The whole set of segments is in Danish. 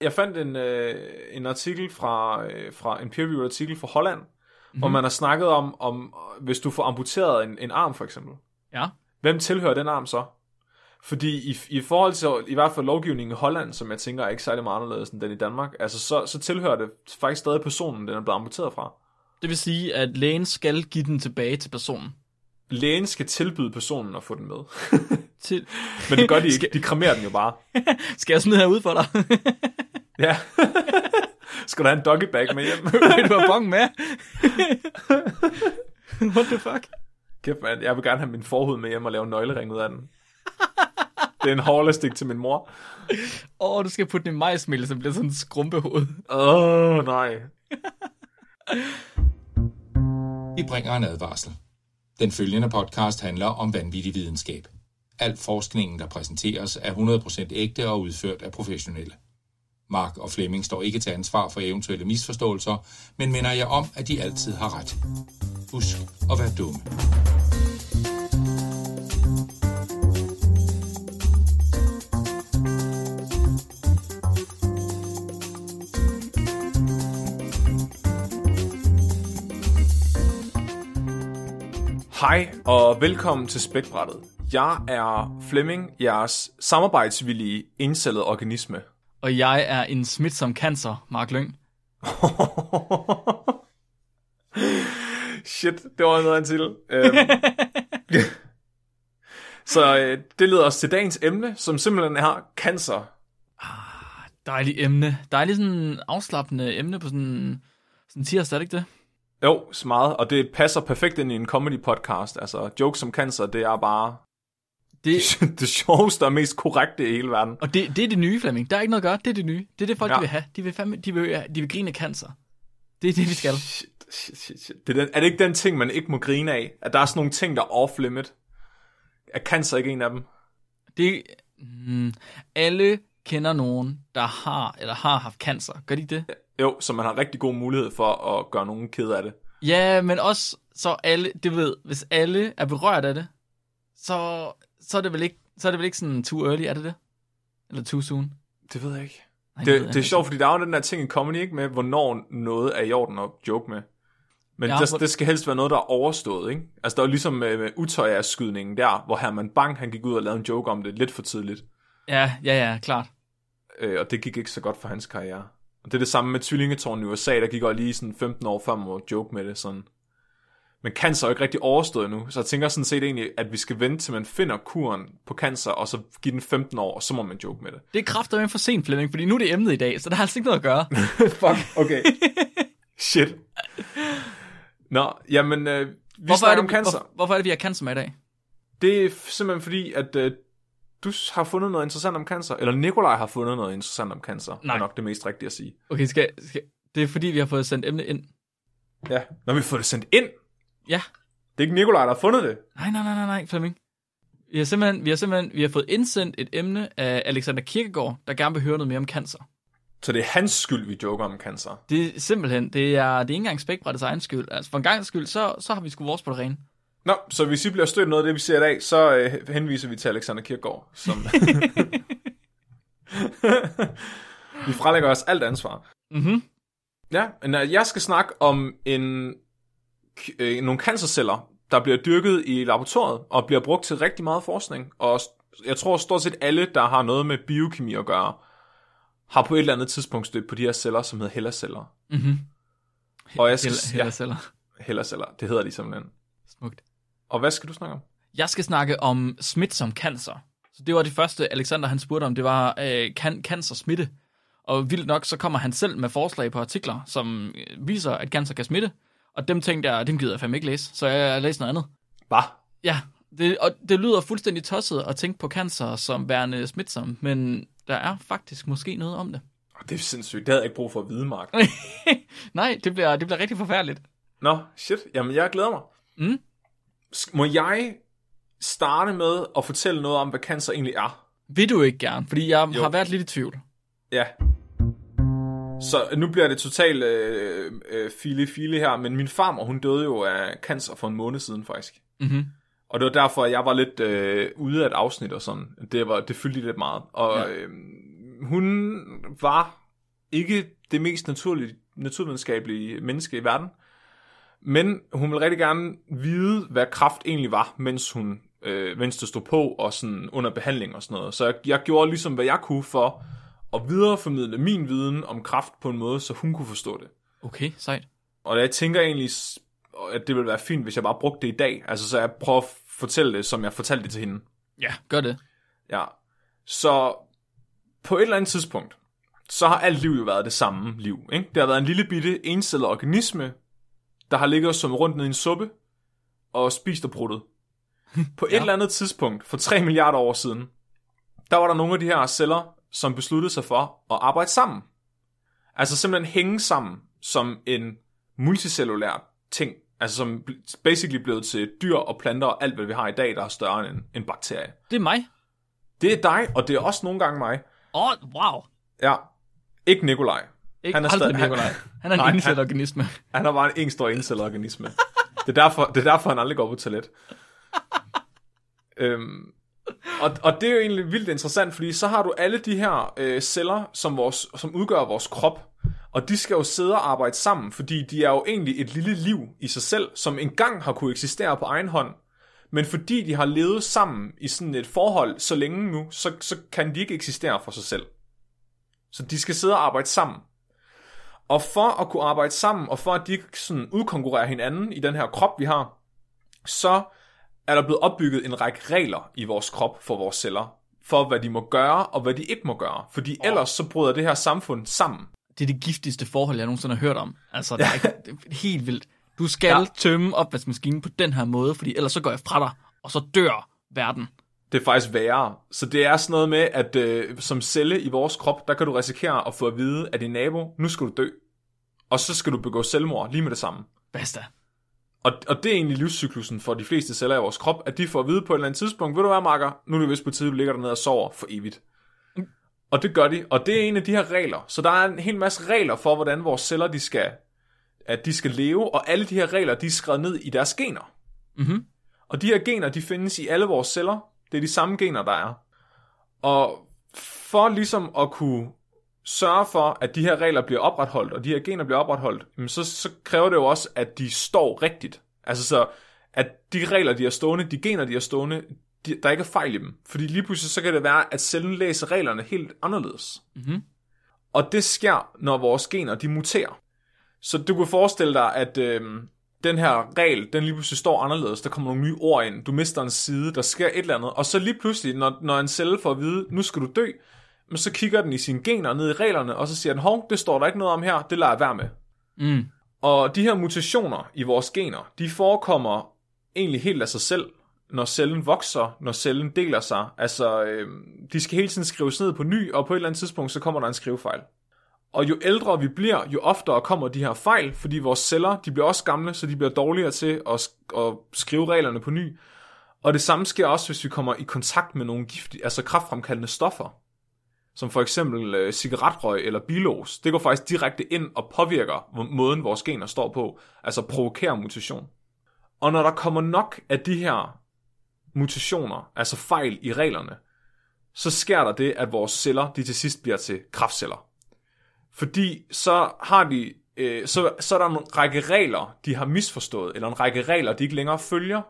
Jeg fandt en, øh, en artikel fra, øh, fra en peer-reviewed artikel fra Holland, Mhm. mm-hmm. hvor man har snakket om, om, hvis du får amputeret en, en arm for eksempel, Ja. hvem tilhører den arm så? Fordi i, i forhold til i hvert fald lovgivningen i Holland, som jeg tænker er ikke særlig meget anderledes end den i Danmark, altså så, så tilhører det faktisk stadig personen, den er blevet amputeret fra. Det vil sige, at lægen skal give den tilbage til personen. Lægen skal tilbyde personen at få den med. Til... Men det gør de ikke. De kremerer den jo bare. skal jeg smide her ud for dig? Ja. skal du have en doggy bag med hjem? Vil du have bong med? What the fuck? Kæft, man. Jeg vil gerne have min forhud med hjem og lave en nøglering ud af den. Det er en hårlastik til min mor. Åh, oh, du skal putte den i majsmel, så bliver sådan en skrumpehoved. Åh, oh, nej. Vi bringer en advarsel. Den følgende podcast handler om vanvittig videnskab. Al forskningen, der præsenteres, er 100% ægte og udført af professionelle. Mark og Flemming står ikke til ansvar for eventuelle misforståelser, men minder jer om, at de altid har ret. Husk at være dumme. Hej og velkommen til Spækbrættet. Jeg er Flemming, jeres samarbejdsvillige indcellede organisme. Og jeg er en smitsom cancer, Mark Lyng. Shit, det var noget en til. Øhm. Så øh, det leder os til dagens emne, som simpelthen er cancer. Dejligt emne. Dejligt sådan afslappende emne på sådan, sådan tirsdag, er det ikke det? Jo, så meget, og det passer perfekt ind i en comedy podcast. Altså, jokes om cancer, det er bare det det sjoveste og mest korrekte i hele verden. Og det, det er det nye, Flemming. Der er ikke noget at gøre. Det er det nye. Det er det, folk Ja. de vil have. De vil, fandme, de, vil, de vil grine af cancer. Det er det, vi skal. Shit, shit, shit, shit. Det er, den, er det ikke den ting, man ikke må grine af? At der er sådan nogle ting, der er off-limit? Er cancer ikke en af dem? Det, mm, alle kender nogen, der har eller har haft cancer. Gør de det? Jo, så man har rigtig god mulighed for at gøre nogen ked af det. Ja, men også så alle, det ved, hvis alle er berørt af det, så, så er det vel ikke, så er det vel ikke sådan too early, er det det? Eller too soon? Det ved jeg ikke. Nej, Det, det, det er ikke. sjovt, fordi der er jo den der ting i comedy, ikke? Med, hvornår noget er i orden at joke med. Men Ja, ja, hvor- det, skal helst være noget, der er overstået, ikke? Altså, der er jo ligesom med, med utøjerskydningen der, hvor Herman Bang, han gik ud og lavede en joke om det lidt for tidligt. Ja, ja, ja, klart. Øh, og det gik ikke så godt for hans karriere. Og det er det samme med tvillingetårnen i USA, der gik også lige sådan 15 år man må joke med det sådan. Men cancer er jo ikke rigtig overstået nu, så jeg tænker sådan set egentlig, at vi skal vente til man finder kuren på cancer, og så give den 15 år, og så må man joke med det. Det er kraftigt for sent, Flemming, fordi nu er det emnet i dag, så der er altså ikke noget at gøre. Fuck, okay. Shit. Nå, jamen, øh, vi Hvorfor snakker er, det, om cancer. Hvor, hvorfor er det, vi har cancer med i dag? Det er simpelthen fordi, at øh, du har fundet noget interessant om cancer, eller Nikolaj har fundet noget interessant om cancer. Nej. er nok det mest rigtige at sige. Okay, skal, skal, det er fordi, vi har fået sendt emne ind. Ja, når vi får det sendt ind. Ja. Det er ikke Nikolaj, der har fundet det. Nej, nej, nej, nej, nej, Flemming. Vi har simpelthen, vi har simpelthen vi har fået indsendt et emne af Alexander Kirkegaard, der gerne vil høre noget mere om cancer. Så det er hans skyld, vi joker om cancer. Det er simpelthen, det er, det er ikke engang spækbrættets egen skyld. Altså for en gang skyld, så, så har vi sgu vores på det rene. Nå, så hvis I bliver stødt noget af det, vi ser i dag, så øh, henviser vi til Alexander Kirkegaard, som... vi frelægger os alt ansvar. Mhm. Ja, men øh, jeg skal snakke om en, øh, nogle cancerceller, der bliver dyrket i laboratoriet og bliver brugt til rigtig meget forskning. Og jeg tror stort set alle, der har noget med biokemi at gøre, har på et eller andet tidspunkt stødt på de her celler, som hedder Hella-celler. Mhm. Og jeg skal, Heller, heller ja, celler. Hella-celler, det hedder de simpelthen. Smukt. Og hvad skal du snakke om? Jeg skal snakke om smitsom cancer. Så det var det første, Alexander han spurgte om, det var, øh, kan cancer smitte? Og vildt nok, så kommer han selv med forslag på artikler, som øh, viser, at cancer kan smitte. Og dem tænkte jeg, dem gider jeg fandme ikke læse, så jeg har læst noget andet. Hvad? Ja, det, og det lyder fuldstændig tosset at tænke på cancer som værende smitsom, men der er faktisk måske noget om det. Det er sindssygt, det havde jeg ikke brug for at vide, Mark. Nej, det bliver, det bliver rigtig forfærdeligt. Nå, shit, jamen jeg glæder mig. Mm. Må jeg starte med at fortælle noget om, hvad cancer egentlig er? Vil du ikke gerne? Fordi jeg jo. har været lidt i tvivl. Ja. Så nu bliver det totalt øh, øh, file-file her, men min farmor, hun døde jo af cancer for en måned siden faktisk. Mm-hmm. Og det var derfor, at jeg var lidt øh, ude af et afsnit og sådan. Det, var, det fyldte lidt meget. Og Ja. øh, hun var ikke det mest naturlige, naturvidenskabelige menneske i verden. Men hun vil rigtig gerne vide, hvad kraft egentlig var, mens hun øh, mens det stod på og sådan under behandling og sådan noget. Så jeg, jeg gjorde ligesom, hvad jeg kunne for at videreformidle min viden om kraft på en måde, så hun kunne forstå det. Okay, sejt. Og jeg tænker egentlig, at det ville være fint, hvis jeg bare brugte det i dag. Altså, så jeg prøver at fortælle det, som jeg fortalte det til hende. Ja, gør det. Ja. Så på et eller andet tidspunkt, så har alt liv jo været det samme liv. Ikke? Det har været en lille bitte encellet organisme, der har ligget som rundt ned i en suppe og spist og bruttet. På et Ja. eller andet tidspunkt, for 3 milliarder år siden, der var der nogle af de her celler, som besluttede sig for at arbejde sammen. Altså simpelthen hænge sammen som en multicellulær ting. Altså som basically blevet til dyr og planter og alt, hvad vi har i dag, der er større end en, bakterie. Det er mig. Det er dig, og det er også nogle gange mig. Åh, oh, wow. Ja. Ikke Nikolaj. Ikke Han er aldrig stadig- han- Nikolaj. Han er en Nej, indsat han- organisme. Han er bare en, en stor incellet organisme. Det er, derfor, det er derfor, han aldrig går på toilet. øhm, og, og det er jo egentlig vildt interessant, fordi så har du alle de her øh, celler, som, vores, som udgør vores krop, og de skal jo sidde og arbejde sammen, fordi de er jo egentlig et lille liv i sig selv, som engang har kunne eksistere på egen hånd, men fordi de har levet sammen i sådan et forhold så længe nu, så, så kan de ikke eksistere for sig selv. Så de skal sidde og arbejde sammen. Og for at kunne arbejde sammen, og for at de ikke sådan udkonkurrerer hinanden i den her krop, vi har, så er der blevet opbygget en række regler i vores krop for vores celler, for hvad de må gøre, og hvad de ikke må gøre. Fordi oh. ellers så bryder det her samfund sammen. Det er det giftigste forhold, jeg nogensinde har hørt om. Altså, det er, ikke, det er helt vildt. Du skal Ja. ja. tømme opvaskemaskinen på den her måde, fordi ellers så går jeg fra dig, og så dør verden. Det er faktisk værre. Så det er sådan noget med, at øh, som celle i vores krop, der kan du risikere at få at vide af din nabo, nu skal du dø. Og så skal du begå selvmord lige med det samme. Basta. Og, og det er egentlig livscyklusen for de fleste celler i vores krop, at de får at vide på et eller andet tidspunkt, ved du hvad, Marker, nu er det vist på tide, du ligger dernede og sover for evigt. Og det gør de, og det er en af de her regler. Så der er en hel masse regler for, hvordan vores celler de skal, at de skal leve, og alle de her regler, de er skrevet ned i deres gener. Mhm. Og de her gener, de findes i alle vores celler. Det er de samme gener, der er. Og for ligesom at kunne sørge for, at de her regler bliver opretholdt, og de her gener bliver opretholdt, jamen så, så kræver det jo også, at de står rigtigt. Altså så, at de regler, de er stående, de gener, de er stående, de, der ikke er fejl i dem. Fordi lige pludselig så kan det være, at cellen læser reglerne helt anderledes. Mhm. Og det sker, når vores gener, de muterer. Så du kan forestille dig, at øh, den her regel, den lige pludselig står anderledes. Der kommer nogle nye ord ind. Du mister en side, der sker et eller andet. Og så lige pludselig, når, når en celle får at vide, nu skal du dø, men så kigger den i sine gener ned i reglerne, og så siger den, hov, det står der ikke noget om her, det lader jeg være med. Mm. Og de her mutationer i vores gener, de forekommer egentlig helt af sig selv, når cellen vokser, når cellen deler sig. Altså, øh, de skal hele tiden skrives ned på ny, og på et eller andet tidspunkt, så kommer der en skrivefejl. Og jo ældre vi bliver, jo oftere kommer de her fejl, fordi vores celler, de bliver også gamle, så de bliver dårligere til at, sk- at skrive reglerne på ny. Og det samme sker også, hvis vi kommer i kontakt med nogle giftige, altså kraftfremkaldende stoffer. Som for eksempel øh, cigaretrøg eller bilos. Det går faktisk direkte ind og påvirker måden, vores gener står på. Altså provokerer mutation. Og når der kommer nok af de her mutationer, altså fejl i reglerne, så sker der det, at vores celler, de til sidst bliver til kraftceller. Fordi så har de, øh, så, så er der en række regler, de har misforstået, eller en række regler, de ikke længere følger,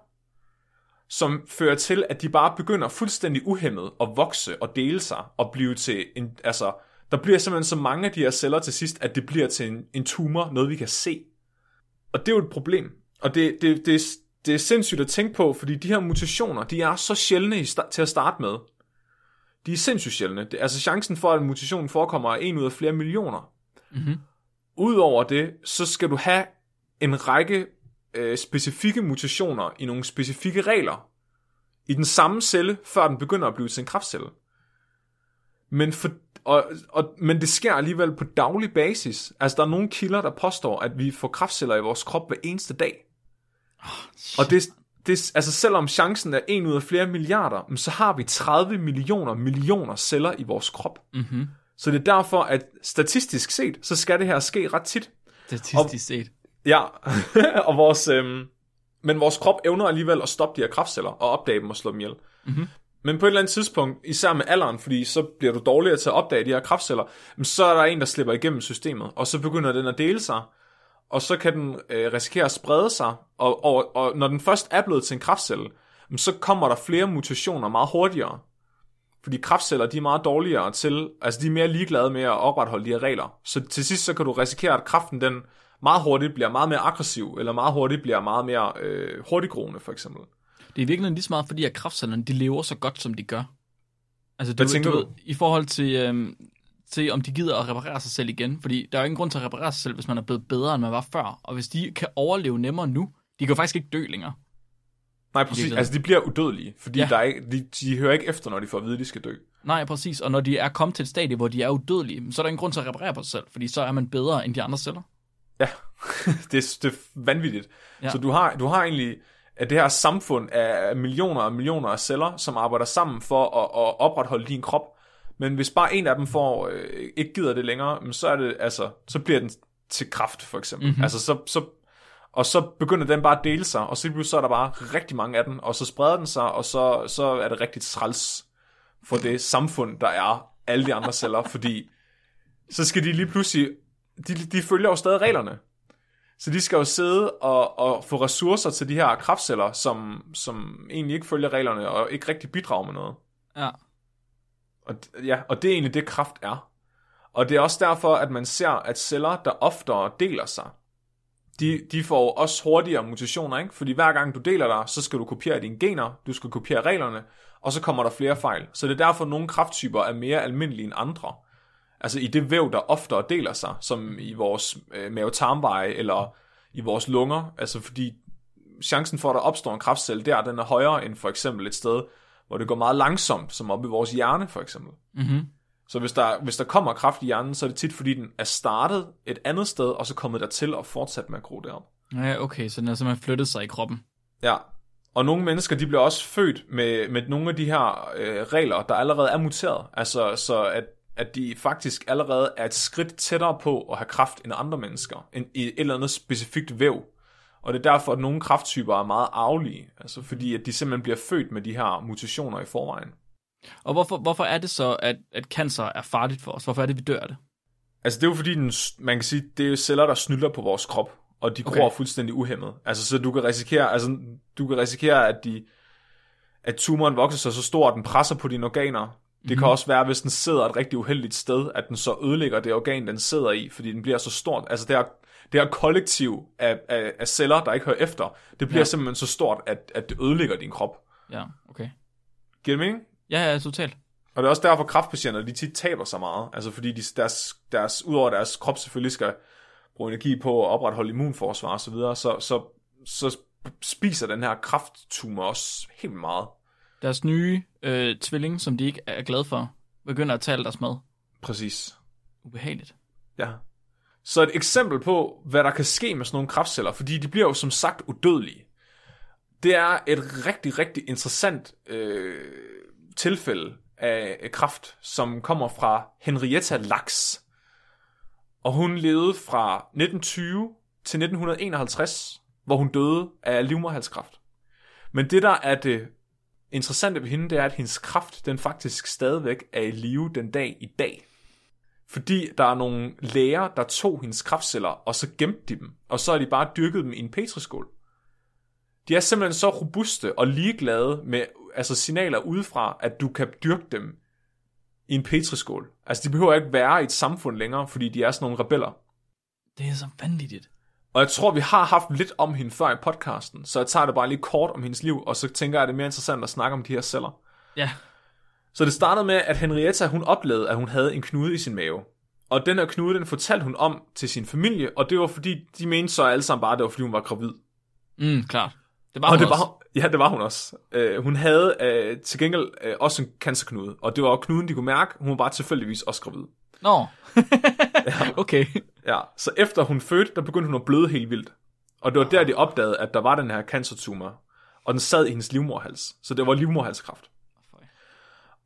som fører til, at de bare begynder fuldstændig uhemmet at vokse og dele sig og blive til en, altså, der bliver simpelthen så mange af de her celler til sidst, at det bliver til en, en tumor, noget vi kan se. Og det er jo et problem. Og det, det, det, det er sindssygt at tænke på, fordi de her mutationer, de er så sjældne til at starte med. De er sindssygt sjældne. Det, altså chancen for, at en mutation forekommer, er en ud af flere millioner. Mhm. Udover det, så skal du have en række øh, specifikke mutationer i nogle specifikke regler i den samme celle, før den begynder at blive til en kraftcelle. Men, for, og, og, men det sker alligevel på daglig basis. Altså, der er nogle kilder, der påstår, at vi får kraftceller i vores krop hver eneste dag. Og det, det, altså selvom chancen er en ud af flere milliarder, men så har vi 30 millioner millioner celler i vores krop. Mhm. Så det er derfor, at statistisk set, så skal det her ske ret tit. Statistisk set. Ja, og vores, øhm, men vores krop evner alligevel at stoppe de her kraftceller og opdage dem og slå dem ihjel. Mhm. Men på et eller andet tidspunkt, især med alderen, fordi så bliver du dårligere til at opdage de her kraftceller, så er der en, der slipper igennem systemet, og så begynder den at dele sig, og så kan den øh, risikere at sprede sig, og, og, og når den først er blevet til en kraftcelle, så kommer der flere mutationer meget hurtigere. Fordi kraftceller, de er meget dårligere til, altså de er mere ligeglade med at opretholde de her regler. Så til sidst, så kan du risikere, at kraften den meget hurtigt bliver meget mere aggressiv, eller meget hurtigt bliver meget mere øh, hurtiggroende, for eksempel. Det er virkelig lige så meget, fordi at kraftcellerne, de lever så godt, som de gør. Altså, du, Hvad tænker du? du? Ved, I forhold til, øhm, til, om de gider at reparere sig selv igen. Fordi der er jo ingen grund til at reparere sig selv, hvis man er blevet bedre, end man var før. Og hvis de kan overleve nemmere nu, de kan jo faktisk ikke dø længere. Nej, præcis. Altså, de bliver udødelige, fordi Ja. ja. der er ikke, de, de hører ikke efter, når de får at vide, at de skal dø. Nej, præcis. Og når de er kommet til et stadie, hvor de er udødelige, så er der ingen grund til at reparere på sig selv, fordi så er man bedre end de andre celler. Ja, det, er, det er vanvittigt. Ja. Så du har, du har egentlig at det her samfund af millioner og millioner af celler, som arbejder sammen for at, at opretholde din krop. Men hvis bare en af dem får, øh, ikke gider det længere, så, er det, altså, så bliver den til kraft, for eksempel. Mhm. Mm-hmm. Altså, så, så, og så begynder den bare at dele sig, og så, så er der bare rigtig mange af den, og så spreder den sig, og så, så er det rigtig træls for det samfund, der er alle de andre celler, fordi så skal de lige pludselig, de, de følger jo stadig reglerne. Så de skal jo sidde og, og få ressourcer til de her kraftceller, som, som egentlig ikke følger reglerne, og ikke rigtig bidrager med noget. Ja. Og, ja, og det er egentlig det, kraft er. Og det er også derfor, at man ser, at celler, der oftere deler sig, de, de får også hurtigere mutationer, ikke? Fordi hver gang du deler dig, så skal du kopiere dine gener, du skal kopiere reglerne, og så kommer der flere fejl. Så det er derfor, at nogle krafttyper er mere almindelige end andre. Altså i det væv, der oftere deler sig, som i vores øh, mavetarmveje eller i vores lunger. Altså fordi chancen for, at der opstår en kraftcelle der, den er højere end for eksempel et sted, hvor det går meget langsomt, som op i vores hjerne for eksempel. Mm-hmm. Så hvis der, hvis der kommer kraft i hjernen, så er det tit, fordi den er startet et andet sted, og så kommet der til og fortsat med at gro derop. Ja, okay, så den har simpelthen flyttet sig i kroppen. Ja, og nogle mennesker, de bliver også født med, med nogle af de her øh, regler, der allerede er muteret. Altså, så at, at de faktisk allerede er et skridt tættere på at have kraft end andre mennesker, end i et eller andet specifikt væv. Og det er derfor, at nogle krafttyper er meget arvelige, altså fordi at de simpelthen bliver født med de her mutationer i forvejen. Og hvorfor, hvorfor er det så, at, at cancer er farligt for os? Hvorfor er det, vi dør af det? Altså det er jo fordi, den, man kan sige, det er celler, der snylder på vores krop, og de gror okay. fuldstændig uhemmet. Altså så du kan risikere, altså, du kan risikere at, de, at tumoren vokser sig så stor, at den presser på dine organer. Det kan også være, hvis den sidder et rigtig uheldigt sted, at den så ødelægger det organ, den sidder i, fordi den bliver så stort. Altså det her, det her kollektiv af, af, af celler, der ikke hører efter, det bliver Ja. simpelthen så stort, at, at det ødelægger din krop. Ja, okay. Giver det mening? Ja, ja, totalt. Og det er også derfor, at kraftpatienter, de tit taber så meget. Altså fordi de, deres, deres, udover deres krop selvfølgelig skal bruge energi på at opretholde immunforsvar og så videre, så, så, så spiser den her krafttumor også helt meget. Deres nye øh, tvilling, som de ikke er glade for, begynder at tale deres mad. Præcis. Ubehageligt. Ja. Så et eksempel på, hvad der kan ske med sådan nogle kraftceller, fordi de bliver jo som sagt udødelige. Det er et rigtig, rigtig interessant øh, tilfælde af, af kraft, som kommer fra Henrietta Lacks. Og hun levede fra 1920 til 1951, hvor hun døde af livmoderhalskræft. Men det, der er det interessante ved hende, det er, at hendes kraft, den faktisk stadigvæk er i live den dag i dag. Fordi der er nogle læger, der tog hendes kraftceller, og så gemte de dem, og så har de bare dyrket dem i en petriskål. De er simpelthen så robuste og ligeglade med altså signaler udefra, at du kan dyrke dem i en petriskål. Altså de behøver ikke være i et samfund længere, fordi de er sådan nogle rebeller. Det er så vanvittigt. Og jeg tror, vi har haft lidt om hende før i podcasten, så jeg tager det bare lige kort om hendes liv, og så tænker jeg, at det er mere interessant at snakke om de her celler. Ja, Så det startede med, at Henrietta hun oplevede, at hun havde en knude i sin mave. Og den her knude, den fortalte hun om til sin familie, og det var fordi, de mente så alle sammen bare, at det var fordi hun var gravid. mm, klart. Det var og hun det også. var, ja, det var hun også. Uh, hun havde uh, til gengæld uh, også en cancerknude, og det var knuden, de kunne mærke. Hun var bare tilfældigvis også gravid. Nå. okay. Ja, så efter hun fødte, der begyndte hun at bløde helt vildt. Og det var der, de opdagede, at der var den her cancertumor, og den sad i hendes livmorhals. Så det var livmorhalskræft.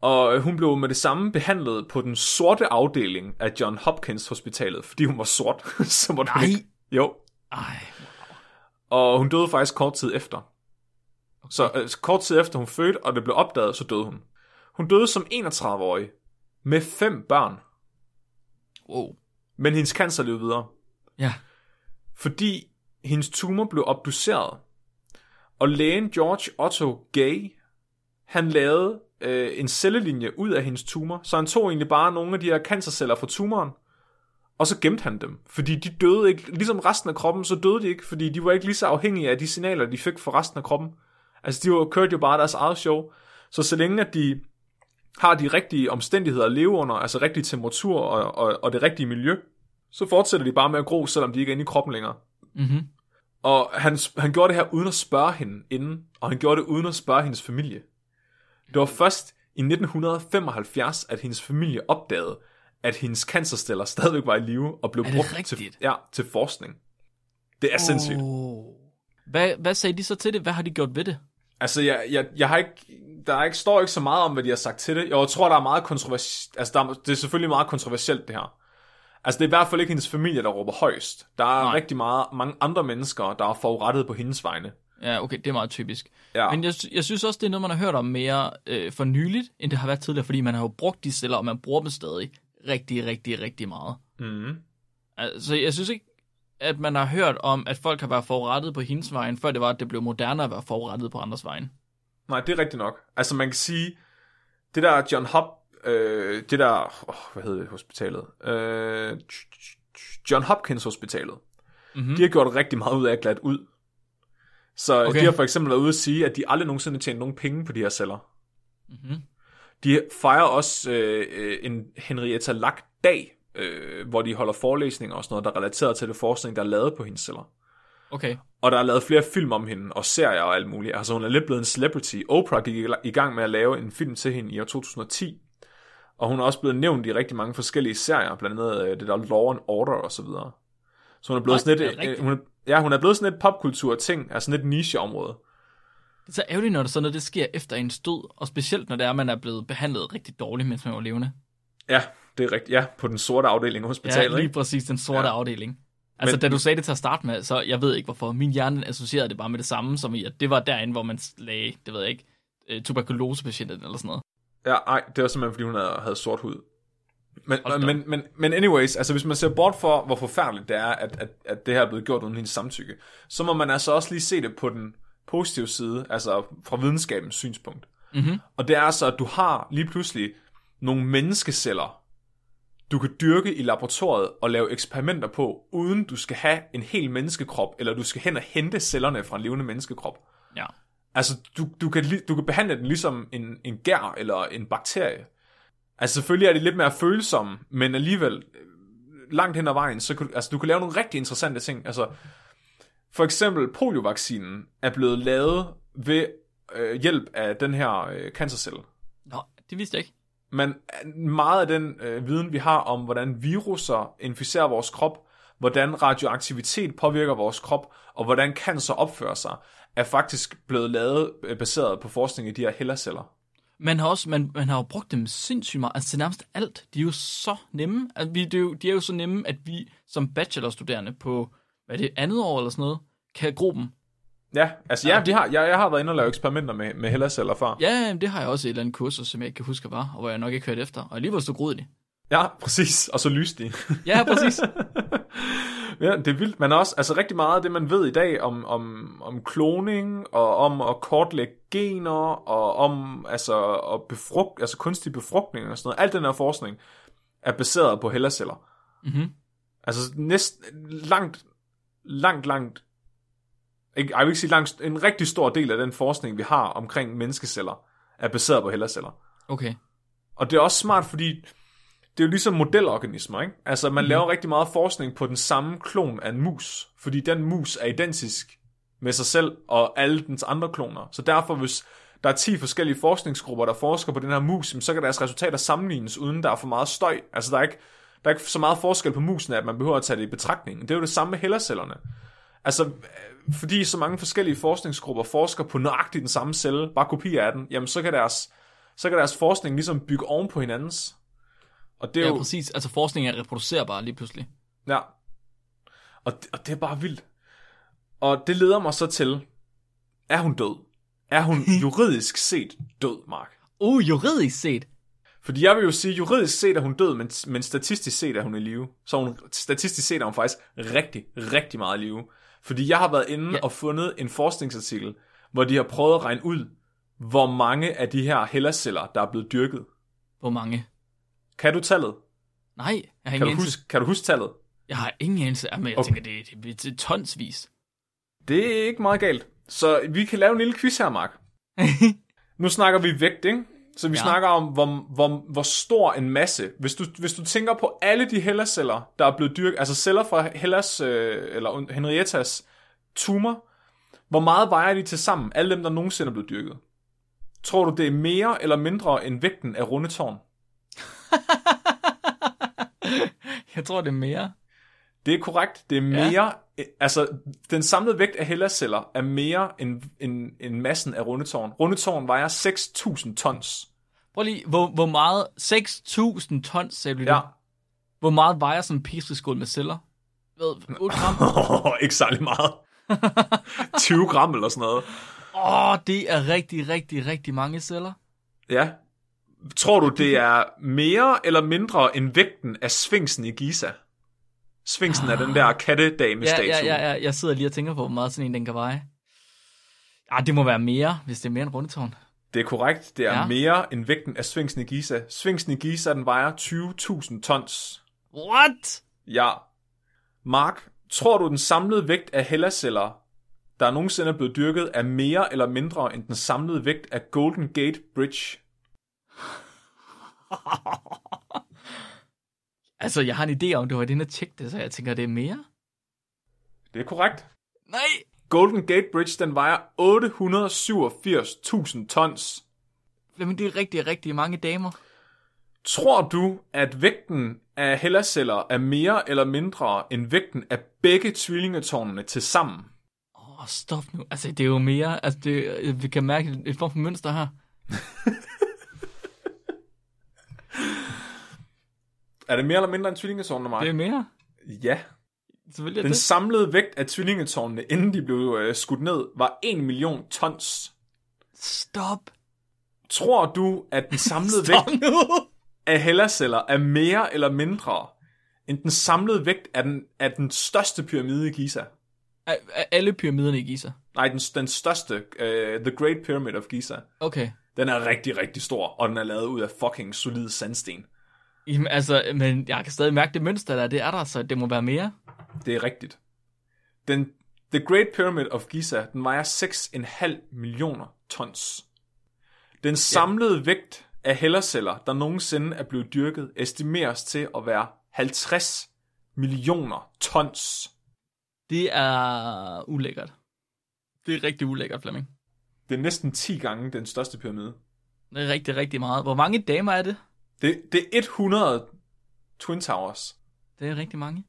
Og øh, hun blev med det samme behandlet på den sorte afdeling af John Hopkins Hospitalet, fordi hun var sort. så måtte hun Nej. ikke. Jo, Ej, og hun døde faktisk kort tid efter. Så øh, kort tid efter hun fødte, og det blev opdaget, så døde hun. Hun døde som 31-årig med fem børn, Wow. Men hendes cancer levede videre. Ja. fordi hendes tumor blev obduceret. Og lægen George Otto Gay, han lavede øh, en cellelinje ud af hendes tumor, så han tog egentlig bare nogle af de her cancerceller fra tumoren, og så gemte han dem. Fordi de døde ikke, ligesom resten af kroppen, så døde de ikke, fordi de var ikke lige så afhængige af de signaler, de fik fra resten af kroppen. Altså, de var, kørte jo bare deres eget show. Så så længe at de har de rigtige omstændigheder at leve under, altså rigtig temperatur og, og, og det rigtige miljø, så fortsætter de bare med at gro, selvom de ikke er inde i kroppen længere. Mhm. Og han, han gjorde det her uden at spørge hende inden, og han gjorde det uden at spørge hendes familie. Det var først i 1975, at hendes familie opdagede, at hendes cancersteller stadigvæk var i live og blev brugt til, ja, til forskning. Det er sindssygt. Oh. Hvad, hvad sagde de så til det? Hvad har de gjort ved det? Altså, jeg, jeg, jeg har ikke, der er ikke, står ikke så meget om, hvad de har sagt til det. Jeg tror, der er meget kontroversielt. Altså, der er, det er selvfølgelig meget kontroversielt, det her. Altså, det er i hvert fald ikke hendes familie, der råber højst. Der er Nej. Rigtig meget, mange andre mennesker, der er forurettet på hendes vegne. Ja, okay, det er meget typisk. Ja. Men jeg, jeg synes også, det er noget, man har hørt om mere øh, for nyligt, end det har været tidligere, fordi man har jo brugt de celler, og man bruger dem stadig rigtig, rigtig, rigtig meget. Mm. Altså, jeg synes ikke, at man har hørt om, at folk har været forurettet på hendes vejen, før det var, at det blev moderne at være forurettet på andres vejen. Nej, det er rigtigt nok. Altså, man kan sige, det der John Hop, øh, det der, oh, hvad hedder det, hospitalet? Øh, John Hopkins Hospitalet. Mhm. De har gjort rigtig meget ud af at glat ud. Så Okay. de har for eksempel været ude at sige, at de aldrig nogensinde tjent nogen penge på de her celler. Mhm. De fejrer også øh, en Henrietta Lack dag, øh, hvor de holder forelæsninger og sådan noget, der er relateret til det forskning, der er lavet på hendes celler. Okay. Og der er lavet flere film om hende, og serier og alt muligt. Altså hun er lidt blevet en celebrity. Oprah gik i- gang med at lave en film til hende i år 2010. Og hun er også blevet nævnt i rigtig mange forskellige serier, blandt andet øh, det der Law and Order og så videre. Så hun er blevet Nej, sådan det et, øh, hun er, ja, hun er blevet sådan et popkultur ting, altså sådan et nicheområde. Det er så ærgerligt, når der sådan noget, det sker efter ens død, og specielt når det er, at man er blevet behandlet rigtig dårligt, mens man var levende. Ja, det er rigtigt. Ja, på den sorte afdeling af Ja, hospitalet. lige ikke? præcis den sorte ja. Ja. afdeling. Altså, Men- da du sagde det til at starte med, så jeg ved ikke hvorfor, min hjerne associerede det bare med det samme, som i, at det var derinde, hvor man lagde, det ved jeg ikke, øh, tuberkulosepatienten eller sådan noget. Ja, nej, det var simpelthen, fordi hun havde, havde sort hud. Men, men, men, men anyways, altså hvis man ser bort for, hvor forfærdeligt det er, at, at, at det her er blevet gjort uden hendes samtykke, så må man altså også lige se det på den positive side, altså fra videnskabens synspunkt. Mhm. Og det er altså, at du har lige pludselig nogle menneskeceller, du kan dyrke i laboratoriet og lave eksperimenter på, uden du skal have en hel menneskekrop, eller du skal hen og hente cellerne fra en levende menneskekrop. Ja. Altså, du, du, kan, du kan behandle den ligesom en, en gær eller en bakterie. Altså, selvfølgelig er det lidt mere følsomme, men alligevel øh, langt hen ad vejen, så kan altså, du kan lave nogle rigtig interessante ting. Altså, for eksempel poliovaccinen er blevet lavet ved øh, hjælp af den her øh, cancercelle. Nå, det vidste jeg ikke. Men meget af den øh, viden, vi har om, hvordan viruser inficerer vores krop, hvordan radioaktivitet påvirker vores krop, og hvordan cancer opfører sig, er faktisk blevet lavet øh, baseret på forskning i de her hellerceller. Man har, også, man, man har jo brugt dem sindssygt meget. Altså til nærmest alt. De er jo så nemme. Altså, vi, det er jo, de er jo så nemme, at vi som bachelorstuderende på, hvad er det, andet år eller sådan noget, kan gro dem. Ja, altså ja, de har, jeg, jeg har været inde og lave eksperimenter med, med hellerceller før. Ja, det har jeg også i et eller andet kursus, som jeg ikke kan huske, hvad var, og hvor jeg nok ikke hørte efter. Og alligevel så groede de. Ja, præcis. Og så lyste de. Ja, præcis. ja, det er vildt. Men også altså rigtig meget af det, man ved i dag om, om, om kloning, og om at kortlægge gener, og om altså, at befrugt, altså kunstig befrugtning og sådan noget. Alt den her forskning er baseret på hellerceller. mm-hmm. Altså næsten langt, langt, langt, ikke, jeg vil ikke sige langt, en rigtig stor del af den forskning, vi har omkring menneskeceller, er baseret på hellerceller. Okay. Og det er også smart, fordi det er jo ligesom modelorganismer, ikke? Altså, man mm. laver rigtig meget forskning på den samme klon af en mus, fordi den mus er identisk med sig selv og alle dens andre kloner. Så derfor, hvis der er 10 forskellige forskningsgrupper, der forsker på den her mus, så kan deres resultater sammenlignes, uden der er for meget støj. Altså, der er ikke, der er ikke så meget forskel på musen, at man behøver at tage det i betragtning. Det er jo det samme med hellercellerne. Altså, øh, fordi så mange forskellige forskningsgrupper forsker på nøjagtigt den samme celle, bare kopier af den, jamen så kan deres, så kan deres forskning ligesom bygge oven på hinandens. Og det er Ja, jo, præcis. Altså forskning er reproducerbar lige pludselig. ja. Og, det- og det er bare vildt. Og det leder mig så til, er hun død? Er hun juridisk set død, Mark? Uh, juridisk set. Fordi jeg vil jo sige, juridisk set er hun død, men, men statistisk set er hun i live. Så hun, statistisk set er hun faktisk rigtig, rigtig meget i live. Fordi jeg har været inde Ja. og fundet en forskningsartikel, hvor de har prøvet at regne ud, hvor mange af de her hellerceller, der er blevet dyrket. Hvor mange? Kan du tallet? Nej, jeg har Kan ingen du anelse. huske, kan du huske tallet? Jeg har ingen anelse. Jamen, jeg Okay. tænker, det, det, det, det er tonsvis. Det er ikke meget galt. Så vi kan lave en lille quiz her, Mark. Nu snakker vi vægt, ikke? Så vi Ja. snakker om, hvor, hvor, hvor stor en masse. Hvis du, hvis du tænker på alle de hellerceller, der er blevet dyrket, altså celler fra Hellas, øh, eller Henriettas tumor, hvor meget vejer de til sammen, alle dem, der nogensinde er blevet dyrket? Tror du, det er mere eller mindre end vægten af rundetårn? jeg tror, det er mere. Det er korrekt. Det er mere, ja. altså den samlede vægt af hellerceller er mere end, end, end massen af rundetårn. Rundetårn vejer 6.000 tons. Prøv lige, hvor, hvor meget? 6.000 tons, sagde du det? Ja. Hvor meget vejer sådan en piskeskål med celler? Hvad, 8 gram? Ikke særlig meget. 20 gram eller sådan noget. Åh, oh, det er rigtig, rigtig, rigtig mange celler. Ja. Tror du, det er mere eller mindre end vægten af Sfinksen i Giza? Sfinksen er den der kattedame-statue. Ja, ja, ja, ja, jeg sidder lige og tænker på, hvor meget sådan en den kan veje. Ja, det må være mere, hvis det er mere end rundetårn. Det er korrekt. Det er Ja. mere end vægten af Sfinksen i Giza. Sfinksen i Giza, den vejer 20.000 tons. What? Ja. Mark, tror du, den samlede vægt af hellerceller, der nogensinde er blevet dyrket, er mere eller mindre end den samlede vægt af Golden Gate Bridge? Altså, jeg har en idé om, det var det, at tjekke det, så jeg tænker, det er mere. Det er korrekt. Nej! Golden Gate Bridge, den vejer 887.000 tons. Jamen, det er rigtig, rigtig mange damer. Tror du, at vægten af hellerceller er mere eller mindre end vægten af begge tvillingetårnene til sammen? Åh, oh, stop nu. Altså, det er jo mere... Altså, det, vi kan mærke et form for mønster her. Er det mere eller mindre end tvillingetårnene, Mark? Det er mere. Ja. Selvfølgelig er Den det. samlede vægt af tvillingetårnene, inden de blev øh, skudt ned, var 1 million tons. Stop. Tror du, at den samlede vægt nu. af hellerceller er mere eller mindre end den samlede vægt af den, af den største pyramide i Giza? Af, af alle pyramiderne i Giza. Nej, den, den største, uh, The Great Pyramid of Giza. Okay. Den er rigtig, rigtig stor, og den er lavet ud af fucking solid sandsten. Jamen, altså, men jeg kan stadig mærke det mønster der, det er der, så det må være mere. Det er rigtigt. Den, The Great Pyramid of Giza, den vejer 6,5 millioner tons. Den samlede ja. vægt af hellerceller, der nogensinde er blevet dyrket, estimeres til at være 50 millioner tons. Det er ulækkert. Det er rigtig ulækkert, Flemming. Det er næsten 10 gange den største pyramide. Det er rigtig, rigtig meget. Hvor mange damer er det? Det, det er 100 Twin Towers. Det er rigtig mange.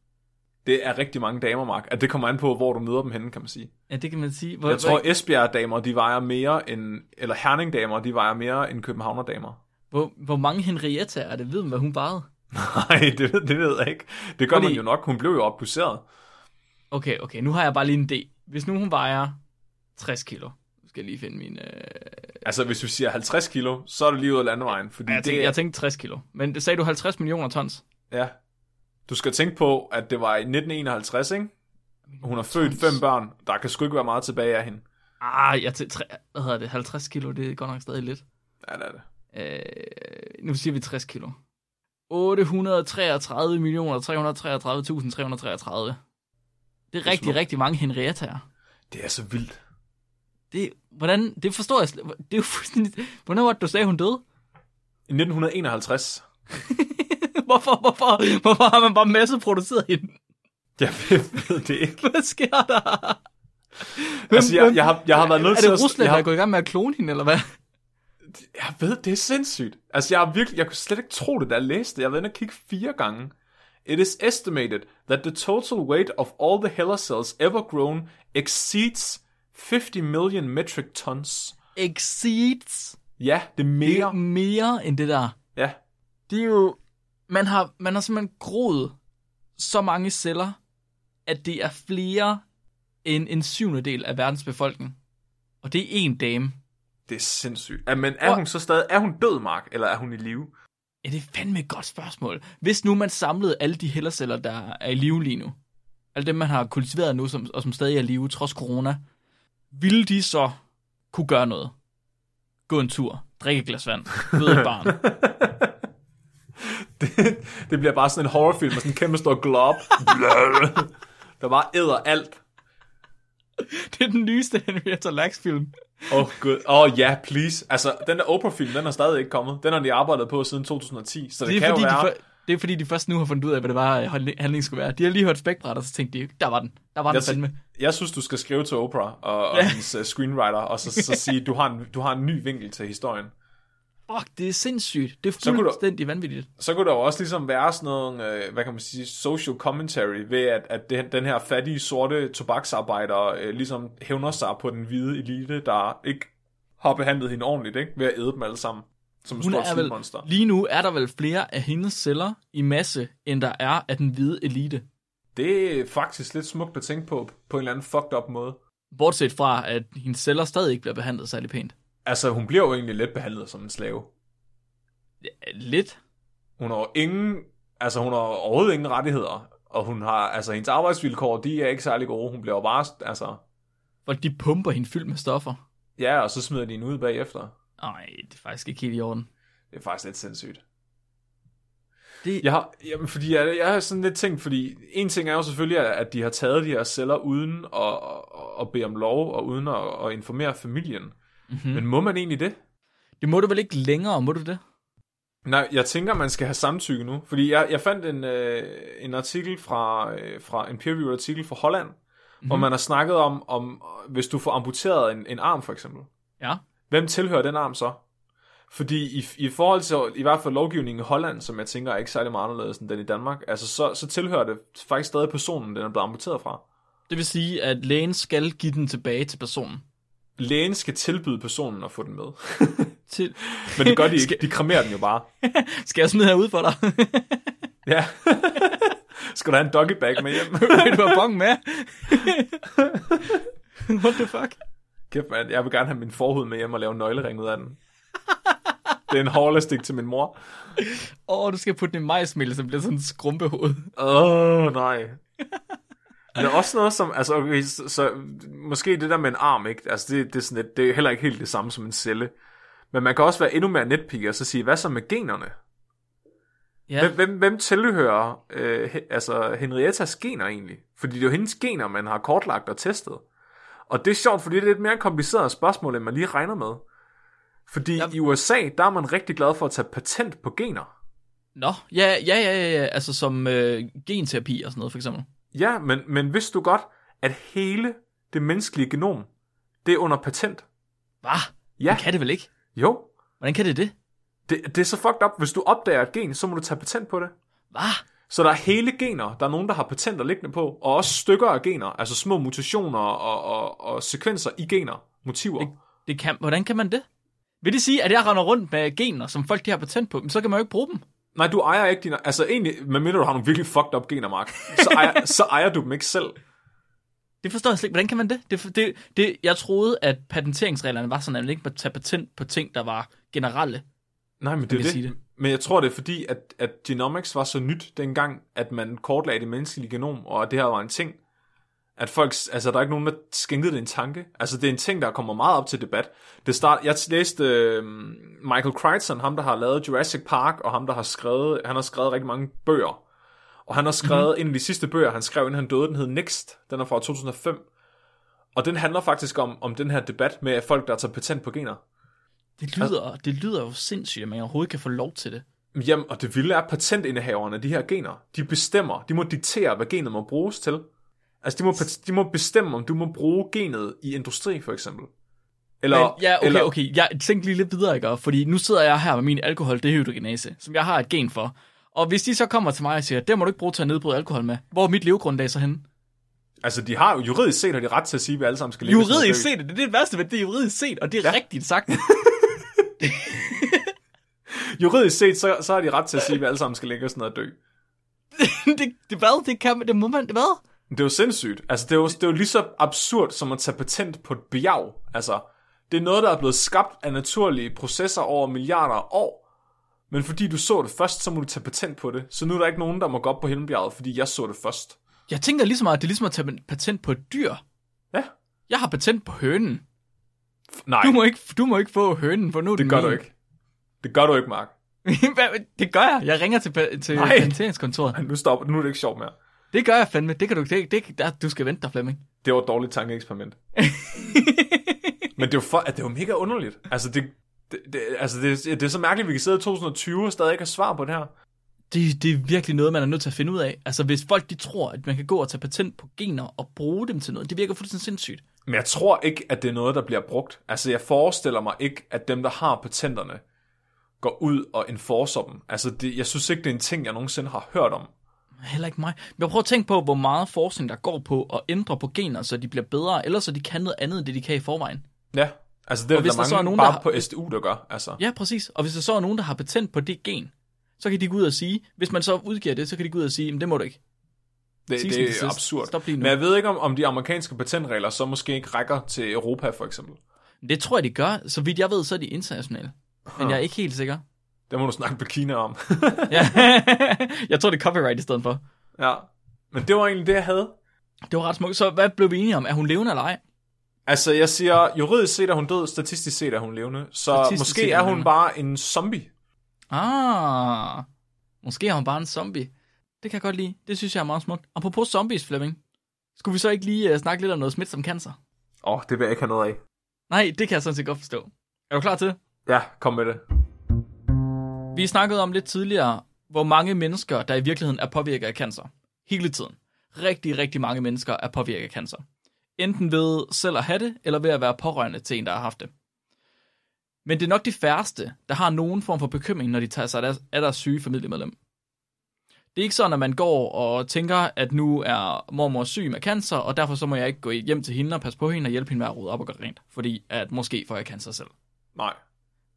Det er rigtig mange damer, Mark. At det kommer an på, hvor du møder dem henne, kan man sige. Ja, det kan man sige. Hvor, Jeg tror, Esbjerg-damer, de vejer mere end... Eller Herning-damer, de vejer mere end Københavner-damer. hvor, hvor mange Henrietta er det? Ved man, hvad hun vejede? Nej, det, ved- det ved jeg ikke. Det gør Fordi- man jo nok. Hun blev jo oppusseret. Okay, okay, nu har jeg bare lige en idé. Hvis nu hun vejer 60 kilo, skal jeg lige finde min... Øh... Altså, hvis du siger 50 kilo, så er du lige ud af landevejen. Fordi Jeg, det tænkte, er, jeg tænkte 60 kilo, men det sagde du 50 millioner tons. Ja. Du skal tænke på, at det var i 1951, ikke? Hun har født fem børn. Der kan sgu ikke være meget tilbage af hende. Ah, jeg tre- hvad hedder det, 50 kilo, det er godt nok stadig lidt. Ja, det er det. Øh, nu siger vi 60 kilo. 833 millioner 333.333. Det er rigtig, rigtig mange Henriettaer. Det er så vildt. Det, hvordan, det forstår jeg slet, det er jo fuldstændig, hvornår var det, du sagde, hun døde? I 1951. hvorfor, hvorfor, hvorfor har man bare masseproduceret hende? Jeg ved det ikke. Hvad sker der? Altså, jeg, jeg, har, jeg har været nødt er til det at... Rusland, jeg, der er har, gået i gang med at klone hende, eller hvad? jeg ved, det er sindssygt. Altså, jeg har virkelig... Jeg kunne slet ikke tro det, da jeg læste det. Jeg har været inde og kigge fire gange. It is estimated that the total weight of all the Heller cells ever grown exceeds 50 million metric tons. Exceeds. Ja, det er Det mere. er mere end det der. Ja, Det er jo... Man har, man har simpelthen groet så mange celler, at det er flere end en syvende del af verdens befolkning. Og det er en dame. Det er sindssygt. Ja, men er hun så stadig, er hun død, Mark, eller er hun i live? Ja, det er fandme et godt spørgsmål. Hvis nu man samlede alle de hellerceller, der er i live lige nu, alle dem, man har kultiveret nu, som, og som stadig er i live, trods corona, ville de så kunne gøre noget? Gå en tur, drikke et glas vand, føde et barn. det, det bliver bare sådan en horrorfilm med sådan en kæmpe stor glob. der bare æder alt. det er den nyeste Henrietta Lacks-film. Åh, oh, gud. Åh, oh, ja, yeah, please. Altså, den der Oprah-film, den er stadig ikke kommet. Den har de arbejdet på siden 2010, så det, Det kan jo fordi, være... de, for, det er fordi, de først nu har fundet ud af, hvad det var, handling- handlingen skulle være. De har lige hørt spækbræt, og så tænkte de, der var den. Der var den Jeg, fandme. jeg synes, du skal skrive til Oprah og, og Ja. hendes uh, screenwriter, og så, så sige, du har, en, du har en ny vinkel til historien. Fuck, det er sindssygt. Det er fuldstændig vanvittigt. Så kunne der jo også ligesom være sådan noget, øh, hvad kan man sige, social commentary ved, at, at den her fattige, sorte tobaksarbejder øh, ligesom hævner sig på den hvide elite, der ikke har behandlet hende ordentligt, ikke? Ved at æde dem alle sammen. Som Hun stort er vel, monster. lige nu er der vel flere af hendes celler i masse, end der er af den hvide elite. Det er faktisk lidt smukt at tænke på, på en eller anden fucked up måde. Bortset fra, at hendes celler stadig ikke bliver behandlet særlig pænt. Altså, hun bliver jo egentlig lidt behandlet som en slave. Ja, Lidt. Hun har ingen, altså hun har overhovedet ingen rettigheder, og hun har, altså hendes arbejdsvilkår, de er ikke særlig gode. Hun bliver bare, altså, Folk de pumper hende fyldt med stoffer. ja, og så smider de hende ud bagefter. Nej, det er faktisk ikke helt i orden. Det er faktisk lidt sindssygt. Det, Jeg har, jamen, fordi jeg, jeg har sådan lidt tænkt, fordi en ting er jo selvfølgelig, at- de har taget de her celler uden at, at, at bede om lov, og uden at, at informere familien. Mm-hmm. Men må man egentlig det? det må du vel ikke længere, må du det? Nej, jeg tænker, man skal have samtykke nu. Fordi jeg, jeg fandt en, øh, en artikel fra, øh, fra en peer-reviewed artikel fra Holland, mm-hmm. hvor man har snakket om, om hvis du får amputeret en, en arm for eksempel. Ja. Hvem tilhører den arm så? Fordi i, i forhold til i hvert fald lovgivningen i Holland, som jeg tænker er ikke særlig meget anderledes end den i Danmark, altså så, så tilhører det faktisk stadig personen, den er blevet amputeret fra. Det vil sige, at lægen skal give den tilbage til personen. Lægen skal tilbyde personen at få den med. Til... Men det gør de ikke. De kremerer den jo bare. Skal jeg smide her ud for dig? Ja. skal du have en doggy bag med hjem? Vil du have bong med? What the fuck? Kæft, man. Jeg vil gerne have min forhud med hjem og lave en nøglering ud af den. Det er en hårlastik til min mor. Åh, oh, du skal putte den i majsmel, så bliver sådan en skrumpehoved. Åh, oh, nej. Men er også noget som, altså okay, så, så, måske det der med en arm, ikke? Altså det, det, er sådan lidt, det er heller ikke helt det samme som en celle. Men man kan også være endnu mere netpicker og så sige, hvad så med generne? Ja, Hvem, hvem, hvem tilhører øh, he, altså Henriettas gener egentlig? Fordi det er jo hendes gener, man har kortlagt og testet. Og det er sjovt, fordi det er lidt mere kompliceret spørgsmål, end man lige regner med. Fordi Ja. i USA, der er man rigtig glad for at tage patent på gener. Nå, ja, ja, ja, ja, ja. altså som øh, genterapi og sådan noget, for eksempel. Ja, men, men vidste du godt, at hele det menneskelige genom, det er under patent? Hvad? Ja, Det kan det vel ikke? jo. Hvordan kan det det? Det, det er så fucked up. Hvis du opdager et gen, så må du tage patent på det. Hvad? Så der er hele gener, der er nogen, der har patenter liggende på, og også stykker af gener, altså små mutationer og, og, og sekvenser i gener, motiver. Det, det kan, hvordan kan man det? Vil det sige, at jeg render rundt med gener, som folk de har patent på, men så kan man jo ikke bruge dem? Nej, du ejer ikke dine... Altså egentlig, medmindre du har nogle virkelig fucked up gener, Mark, så ejer, så ejer du dem ikke selv. Det forstår jeg slet ikke. Hvordan kan man det? det, det, det jeg troede, at patenteringsreglerne var sådan, at man ikke måtte tage patent på ting, der var generelle. Nej, men det er det. sige det. Men jeg tror, det er fordi, at, at genomics var så nyt dengang, at man kortlagde det menneskelige genom, og at det her var en ting. At folk, altså der er ikke nogen, der skænkede det en tanke. Altså det er en ting, der kommer meget op til debat. Det start, jeg læste øh, Michael Crichton, ham der har lavet Jurassic Park, og ham der har skrevet, han har skrevet rigtig mange bøger. Og han har skrevet, mm-hmm. en af de sidste bøger, han skrev, inden han døde, den hed Next. Den er fra 2005. Og den handler faktisk om, om den her debat med folk, der tager patent på gener. Det lyder, det lyder jo sindssygt, at man overhovedet kan få lov til det. Jamen, og det vilde er, at patentindehaverne af de her gener, de bestemmer, de må diktere, hvad genet må bruges til. Altså, de må, de må bestemme, om du må bruge genet i industri, for eksempel. Eller, Men, ja, okay, eller, okay. Jeg tænker lige lidt videre, ikke? Fordi nu sidder jeg her med min alkoholdehydrogenase, som jeg har et gen for. Og hvis de så kommer til mig og siger, det må du ikke bruge til at nedbryde alkohol med, hvor er mit levegrundlag så henne? Altså, de har jo juridisk set, har de ret til at sige, at vi alle sammen skal leve Juridisk set, det er det værste ved det, er juridisk set, og det er ja. rigtigt sagt. Juridisk set, så, så har de ret til at sige, at vi alle sammen skal ligge os ned og dø. det, det, hvad? Det kan det må man, det hvad? Det er jo sindssygt. Altså, det er jo, det er jo lige så absurd, som at tage patent på et bjerg. Altså, Det er noget, der er blevet skabt af naturlige processer over milliarder af år. Men fordi du så det først, så må du tage patent på det. Så nu er der ikke nogen, der må gå op på himmelbjerget, fordi jeg så det først. Jeg tænker ligesom, at det er ligesom at tage patent på et dyr. Ja. Jeg har patent på hønen. Nej, Du må ikke, du må ikke få hønen, for nu er det den gør du min. ikke. Det gør du ikke, Mark. Det gør jeg. Jeg ringer til, til Nej. patenteringskontoret. Nu stopper Nu er det ikke sjovt mere. Det gør jeg fandme. Det kan du, det, det, der, du skal vente dig, Flemming. Det var et dårligt tankeeksperiment. Men det er jo for, det var mega underligt. Altså, det, det, det, altså det, det er så mærkeligt, at vi kan sidde i 2020 og stadig ikke have svar på det her. Det, det er virkelig noget, man er nødt til at finde ud af. Altså, hvis folk de tror, at man kan gå og tage patent på gener og bruge dem til noget, det virker fuldstændig sindssygt. Men jeg tror ikke, at det er noget, der bliver brugt. Altså, jeg forestiller mig ikke, at dem, der har patenterne, går ud og enforcer dem. Altså, det, jeg synes ikke, det er en ting, jeg nogensinde har hørt om. Heller ikke mig. Men jeg prøver at tænke på, hvor meget forskning der går på at ændre på gener, så de bliver bedre, eller så de kan noget andet, end det de kan i forvejen. Ja, altså det er Og hvis der der så er nogen, bare der har- på SDU, der gør. Altså. Ja, præcis. Og hvis der så er nogen, der har patent på det gen, så kan de gå ud og sige, hvis man så udgiver det, så kan de gå ud og sige, "Men det må du ikke. Det, Cease det er desist. absurd. Stop lige nu. Men jeg ved ikke, om, om de amerikanske patentregler så måske ikke rækker til Europa, for eksempel. Det tror jeg, de gør. Så vidt jeg ved, så er de internationale. Men jeg er ikke helt sikker. Det må du snakke med Kina om. Ja. jeg tror, det er copyright i stedet for. ja. Men det var egentlig det, jeg havde. Det var ret smukt. Så hvad blev vi enige om? Er hun levende eller ej? Altså, jeg siger, juridisk set er hun død, statistisk set er hun levende. Så Statistisk måske er hun levende. bare en zombie. Ah, måske er hun bare en zombie. Det kan jeg godt lide. Det synes jeg er meget smukt. Apropos zombies, Flemming. Skulle vi så ikke lige uh, snakke lidt om noget smitsom cancer? Åh, oh, det vil jeg ikke have noget af. Nej, det kan jeg sådan set godt forstå. Er du klar til det? Ja, kom med det. Vi snakkede om lidt tidligere, hvor mange mennesker, der i virkeligheden er påvirket af cancer. Hele tiden. Rigtig, rigtig mange mennesker er påvirket af cancer. Enten ved selv at have det, eller ved at være pårørende til en, der har haft det. Men det er nok de færreste, der har nogen form for bekymring, når de tager sig af deres, af deres syge familiemedlem. Det er ikke sådan, at man går og tænker, at nu er mormor syg med cancer, og derfor så må jeg ikke gå hjem til hende og passe på hende og hjælpe hende med at rydde op og gøre rent, fordi at måske får jeg cancer selv. Nej.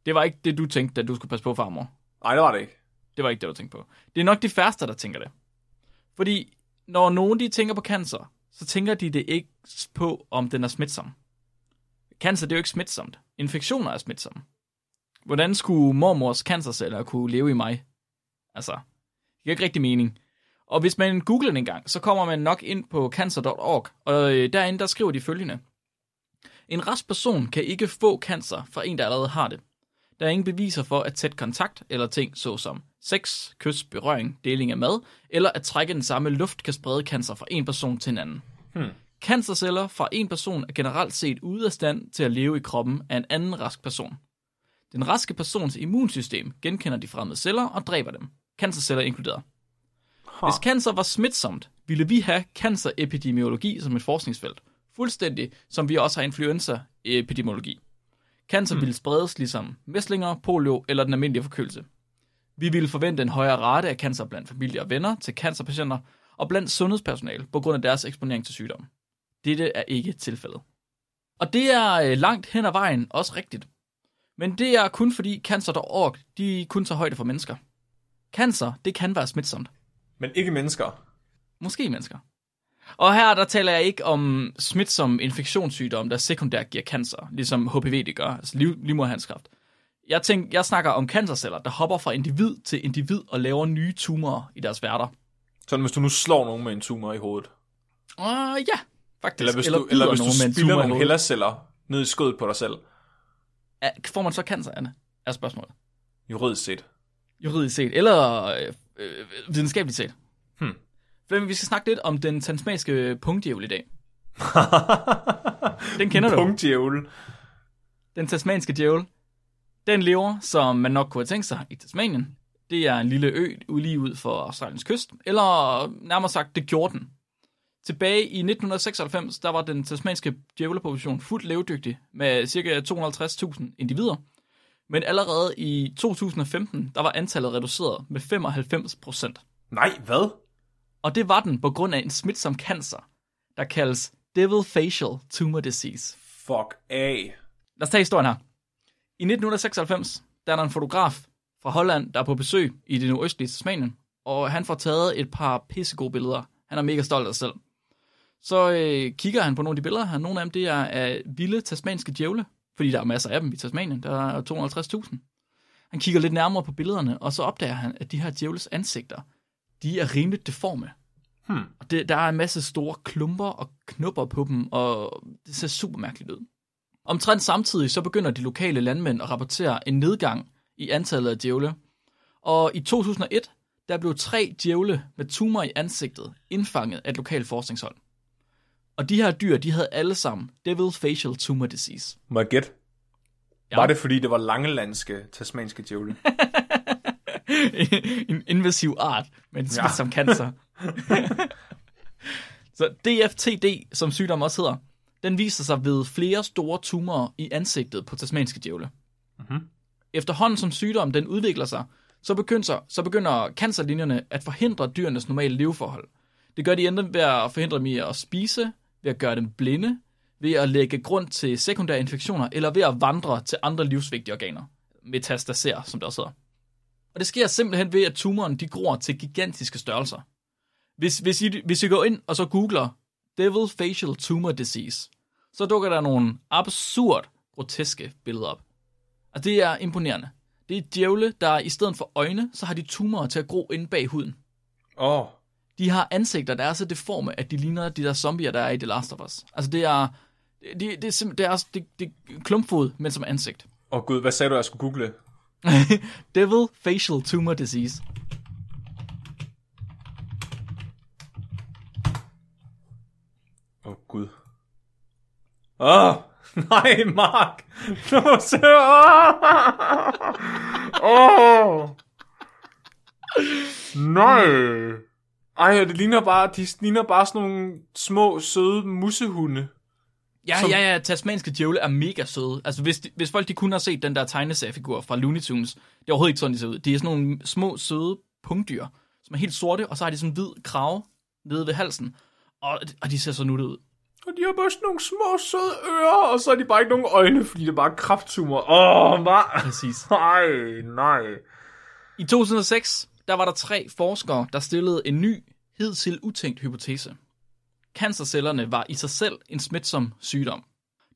Det var ikke det, du tænkte, da du skulle passe på farmor. Nej, det var det ikke. Det var ikke det, du tænkte på. Det er nok de færreste, der tænker det. Fordi når nogen de tænker på cancer, så tænker de det ikke på, om den er smitsom. Cancer, det er jo ikke smitsomt. Infektioner er smitsomme. Hvordan skulle mormors cancerceller kunne leve i mig? Altså, det giver ikke rigtig mening. Og hvis man googler den en gang, så kommer man nok ind på cancer.org, og øh, derinde der skriver de følgende. En rask person kan ikke få cancer fra en, der allerede har det. Der er ingen beviser for, at tæt kontakt eller ting såsom sex, kys, berøring, deling af mad, eller at trække den samme luft kan sprede cancer fra en person til en anden. Hmm. Cancerceller fra en person er generelt set ude af stand til at leve i kroppen af en anden rask person. Den raske persons immunsystem genkender de fremmede celler og dræber dem. Cancerceller inkluderet. Ha. Hvis cancer var smitsomt, ville vi have cancerepidemiologi som et forskningsfelt. Fuldstændig som vi også har influenza-epidemiologi. Cancer ville spredes ligesom mæslinger, polio eller den almindelige forkølelse. Vi ville forvente en højere rate af cancer blandt familie og venner til cancerpatienter og blandt sundhedspersonale på grund af deres eksponering til sygdom. Dette er ikke tilfældet. Og det er øh, langt hen ad vejen også rigtigt. Men det er kun fordi cancer.org, de kun tager højde for mennesker. Cancer, det kan være smitsomt. Men ikke mennesker. Måske mennesker. Og her der taler jeg ikke om smitsom infektionssygdom, der sekundært giver cancer, ligesom HPV det gør, altså liv, livmoderhalskræft. Jeg, tænker, jeg snakker om cancerceller, der hopper fra individ til individ og laver nye tumorer i deres værter. Sådan hvis du nu slår nogen med en tumor i hovedet. Uh, ja, faktisk. Eller hvis eller du, eller hvis du nogen i nogle hellerceller ned i skødet på dig selv. Er- Får man så cancer, Anne? Er spørgsmålet. Juridisk set. Juridisk set, eller øh, øh, videnskabeligt set. Flemming, vi skal snakke lidt om den tasmanske pungdjævel i dag. Den kender du. Punktdjævel. Den tasmanske djævel, den lever, som man nok kunne have tænkt sig, i Tasmanien. Det er en lille ø lige ud for Australiens kyst, eller nærmere sagt, det gjorde den. Tilbage i 1996, der var den tasmanske djævlepopulation fuldt levedygtig med ca. 250.000 individer. Men allerede i 2015, der var antallet reduceret med 95 procent. Nej, hvad? Og det var den på grund af en smitsom cancer, der kaldes Devil Facial Tumor Disease. Fuck af. Lad os tage historien her. I 1996, der er der en fotograf fra Holland, der er på besøg i det nordøstlige Tasmanien, og han får taget et par pissegode billeder. Han er mega stolt af sig selv. Så øh, kigger han på nogle af de billeder her. Nogle af dem, det er af vilde tasmanske djævle, fordi der er masser af dem i Tasmanien. Der er 250.000. Han kigger lidt nærmere på billederne, og så opdager han, at de her djævles ansigter, de er rimeligt deforme. Hmm. Og det, der er en masse store klumper og knupper på dem, og det ser super mærkeligt ud. Omtrent samtidig så begynder de lokale landmænd at rapportere en nedgang i antallet af djævle. Og i 2001, der blev tre djævle med tumor i ansigtet indfanget af et lokalt forskningshold. Og de her dyr, de havde alle sammen Devil Facial Tumor Disease. Må jeg gætte? Ja. Var det, fordi det var langelandske tasmanske djævle? en invasiv art med en Ja. smitsom cancer. så DFTD, som sygdom også hedder, den viser sig ved flere store tumorer i ansigtet på tasmanske djævle. Mhm. Efterhånden som sygdommen den udvikler sig, så begynder, så begynder cancerlinjerne at forhindre dyrenes normale leveforhold. Det gør de enten ved at forhindre dem i at spise, ved at gøre dem blinde, ved at lægge grund til sekundære infektioner, eller ved at vandre til andre livsvigtige organer. Metastasere, som det også hedder. Og det sker simpelthen ved, at tumoren de gror til gigantiske størrelser. Hvis, hvis, I, hvis I går ind og så googler Devil Facial Tumor Disease, så dukker der nogle absurd groteske billeder op. Og det er imponerende. Det er djævle, der i stedet for øjne, så har de tumorer til at gro inde bag huden. Åh, oh, De har ansigter, der er så deforme, at de ligner de der zombier, der er i The Last of Us. Altså det er, det, det, er, simp- det er, det, det er klumpfod, men som ansigt. oh, gud, hvad sagde du, jeg skulle google? Devil Facial Tumor Disease. Åh, oh, gud. Åh, oh, nej, Mark. Nu ser Åh. Oh. Nej. Ej, det ligner bare, de ligner bare sådan nogle små, søde musehunde. Ja, Som- ja, ja, tasmanske djævle er mega søde. Altså, hvis, de, hvis folk de kun har set den der tegneseriefigur fra Looney Tunes, det er overhovedet ikke sådan, de ser ud. De er sådan nogle små, søde punktdyr, som er helt sorte, og så har de sådan en hvid krave nede ved halsen. Og, og de ser så nuttet ud. Og de har bare sådan nogle små, søde ører, og så har de bare ikke nogen øjne, fordi det er bare krafttumor. Åh, oh, hvad? Præcis. Nej, nej. I 2006, der var der tre forskere, der stillede en ny, hidtil utænkt hypotese. Cancercellerne var i sig selv en smitsom sygdom.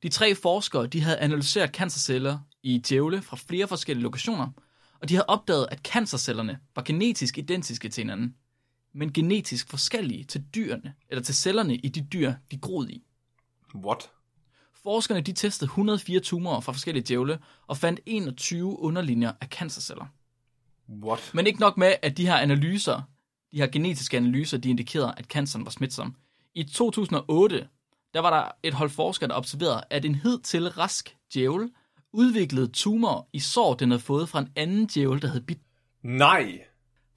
De tre forskere de havde analyseret cancerceller i djævle fra flere forskellige lokationer, og de havde opdaget, at cancercellerne var genetisk identiske til hinanden, men genetisk forskellige til dyrene, eller til cellerne i de dyr, de groede i. What? Forskerne de testede 104 tumorer fra forskellige djævle og fandt 21 underlinjer af cancerceller. What? Men ikke nok med, at de her analyser, de her genetiske analyser, de indikerede, at canceren var smitsom. I 2008, der var der et hold forskere, der observerede, at en hidtil rask djævel udviklede tumor i sår, den havde fået fra en anden djævel, der havde bidt. Nej.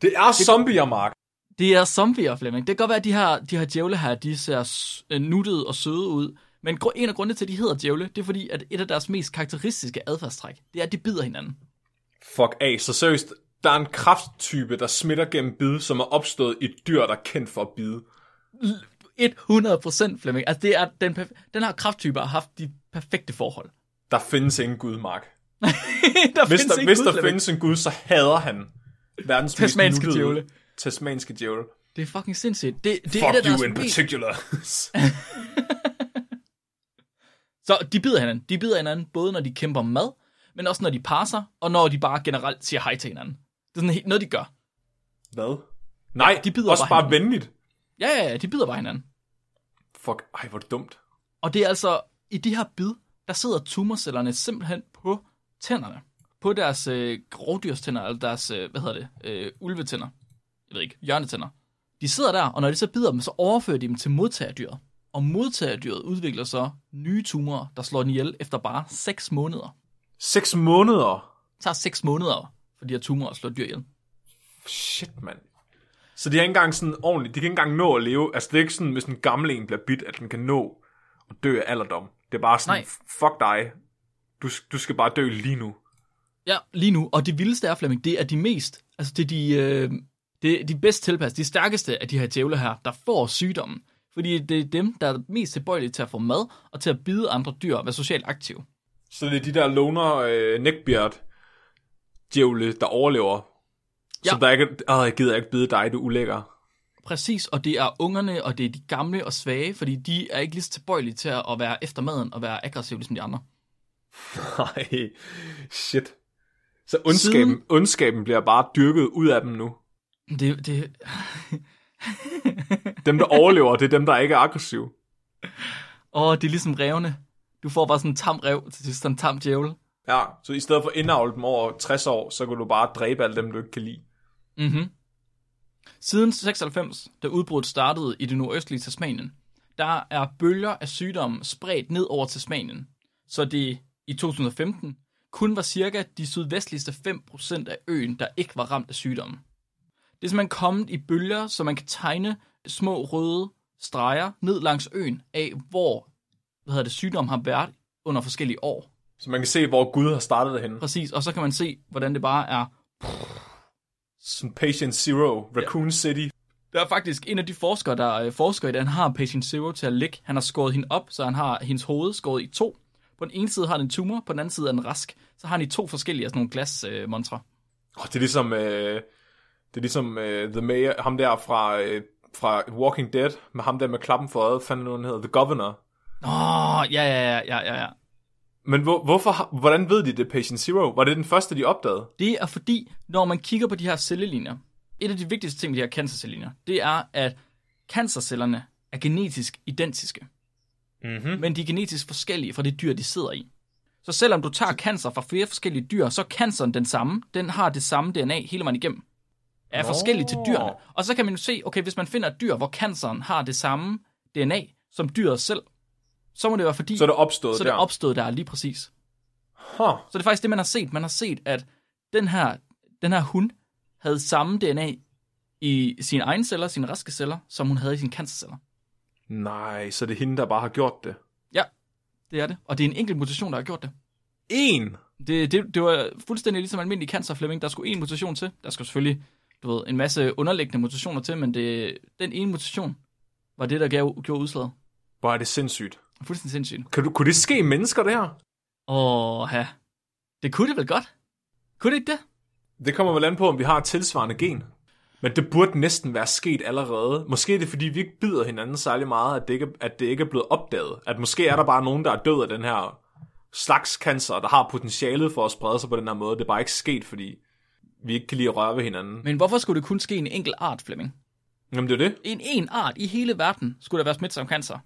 Det er zombier, Mark. Det er zombier, Flemming. Det kan godt være, at de her, de her djævle her, de ser øh, nuttede og søde ud. Men en af grundene til, at de hedder djævle, det er fordi, at et af deres mest karakteristiske adfærdstræk, det er, at de bider hinanden. Fuck af, så seriøst. Der er en krafttype, der smitter gennem bid, som er opstået i et dyr, der er kendt for at bide. 100% Flemming. Altså, det er den, den her krafttype har haft de perfekte forhold. Der findes ingen gud, Mark. der Hvis findes der, ikke hvis Gud, der Flemming. findes en gud, så hader han verdens Tasmanske mest djævle. Tasmanske djævle. Det er fucking sindssygt. Det, det er et Fuck af deres you in particular. Så de bider hinanden. De bider hinanden, både når de kæmper mad, men også når de passer, og når de bare generelt siger hej til hinanden. Det er sådan helt, noget, de gør. Hvad? Nej, de bider også bare bare venligt. Ja, ja, ja, de bider bare hinanden. Fuck, ej, hvor dumt. Og det er altså, i de her bid, der sidder tumorcellerne simpelthen på tænderne. På deres øh, rovdyrstænder, eller deres, øh, hvad hedder det, øh, ulvetænder. Jeg ved ikke, hjørnetænder. De sidder der, og når de så bider dem, så overfører de dem til modtagerdyret. Og modtagerdyret udvikler så nye tumorer, der slår den ihjel efter bare 6 måneder. Seks måneder. Det tager 6 måneder for de her tumorer at slå dyr ihjel. Shit, mand. Så de har ikke engang sådan ordentligt, de kan ikke engang nå at leve. Altså det er ikke sådan, hvis en gammel en bliver bidt, at den kan nå at dø af alderdom. Det er bare sådan, Nej. fuck dig. Du, du skal bare dø lige nu. Ja, lige nu. Og det vildeste er, Flemming, det er de mest, altså det er de, øh, det er de bedst tilpassede, de stærkeste af de her djævle her, der får sygdommen. Fordi det er dem, der er mest tilbøjelige til at få mad, og til at bide andre dyr og være socialt aktive. Så det er de der loner øh, neckbeard djævle, der overlever. Ja. Som der ikke, åh, jeg gider ikke bide dig, du er ulækker. Præcis, og det er ungerne, og det er de gamle og svage, fordi de er ikke lige så tilbøjelige til at være efter maden og være aggressive ligesom de andre. Nej, shit. Så ondskaben, Siden... ondskaben bliver bare dyrket ud af dem nu. Det, det... dem, der overlever, det er dem, der ikke er aggressive. Åh, oh, det er ligesom revne. Du får bare sådan en tam rev til sidst, sådan en tam djævel. Ja, så i stedet for at indavle dem over 60 år, så kan du bare dræbe alle dem, du ikke kan lide. Mhm. Siden 96, da udbruddet startede i det nordøstlige Tasmanien, der er bølger af sygdommen spredt ned over Tasmanien, så det i 2015 kun var cirka de sydvestligste 5% af øen, der ikke var ramt af sygdommen. Det er simpelthen kommet i bølger, så man kan tegne små røde streger ned langs øen af, hvor hvad hedder det, sygdommen har været under forskellige år. Så man kan se, hvor Gud har startet det henne. Præcis, og så kan man se, hvordan det bare er... Som Patient Zero, Raccoon ja. City. Der er faktisk en af de forskere, der øh, forsker i det, han har Patient Zero til at ligge. Han har skåret hende op, så han har hendes hoved skåret i to. På den ene side har den en tumor, på den anden side er den rask. Så har han i to forskellige af sådan nogle glasmontre. Øh, oh, det er ligesom, øh, det er ligesom øh, The Mayor, ham der fra, øh, fra Walking Dead, med ham der med klappen for øjet, fandt han hedder The Governor. Åh, oh, ja, ja, ja, ja, ja. Men hvor, hvorfor, hvordan ved de det Patient Zero? Var det den første, de opdagede? Det er fordi, når man kigger på de her cellelinjer, et af de vigtigste ting med de her cancercellelinjer, det er, at cancercellerne er genetisk identiske. Mm-hmm. Men de er genetisk forskellige fra det dyr, de sidder i. Så selvom du tager cancer fra flere forskellige dyr, så er canceren den samme. Den har det samme DNA hele vejen igennem. Er Nå. forskellige til dyrene. Og så kan man jo se, okay, hvis man finder et dyr, hvor canceren har det samme DNA som dyret selv, så må det være fordi... Så er det opstået Så er det opstået der, lige præcis. Huh. Så det er faktisk det, man har set. Man har set, at den her, den her hund havde samme DNA i sine egne celler, sine raske celler, som hun havde i sine cancerceller. Nej, så det er hende, der bare har gjort det? Ja, det er det. Og det er en enkelt mutation, der har gjort det. En? Det, det, det var fuldstændig ligesom almindelig cancerflemming. Der skulle en mutation til. Der skulle selvfølgelig du ved, en masse underliggende mutationer til, men det, den ene mutation var det, der gav, gjorde udslaget. Hvor er det sindssygt. Fuldstændig sindssygt. Kan du, kunne det ske mennesker, det her? Åh, ja. Det kunne det vel godt. Kunne det ikke det? Det kommer vel an på, om vi har et tilsvarende gen. Men det burde næsten være sket allerede. Måske er det, fordi vi ikke bider hinanden særlig meget, at det ikke, at det ikke er blevet opdaget. At måske er der bare nogen, der er død af den her slags cancer, der har potentialet for at sprede sig på den her måde. Det er bare ikke sket, fordi vi ikke kan lide at røre ved hinanden. Men hvorfor skulle det kun ske en enkelt art, Flemming? Jamen det er det. En en art i hele verden skulle der være smitsom cancer.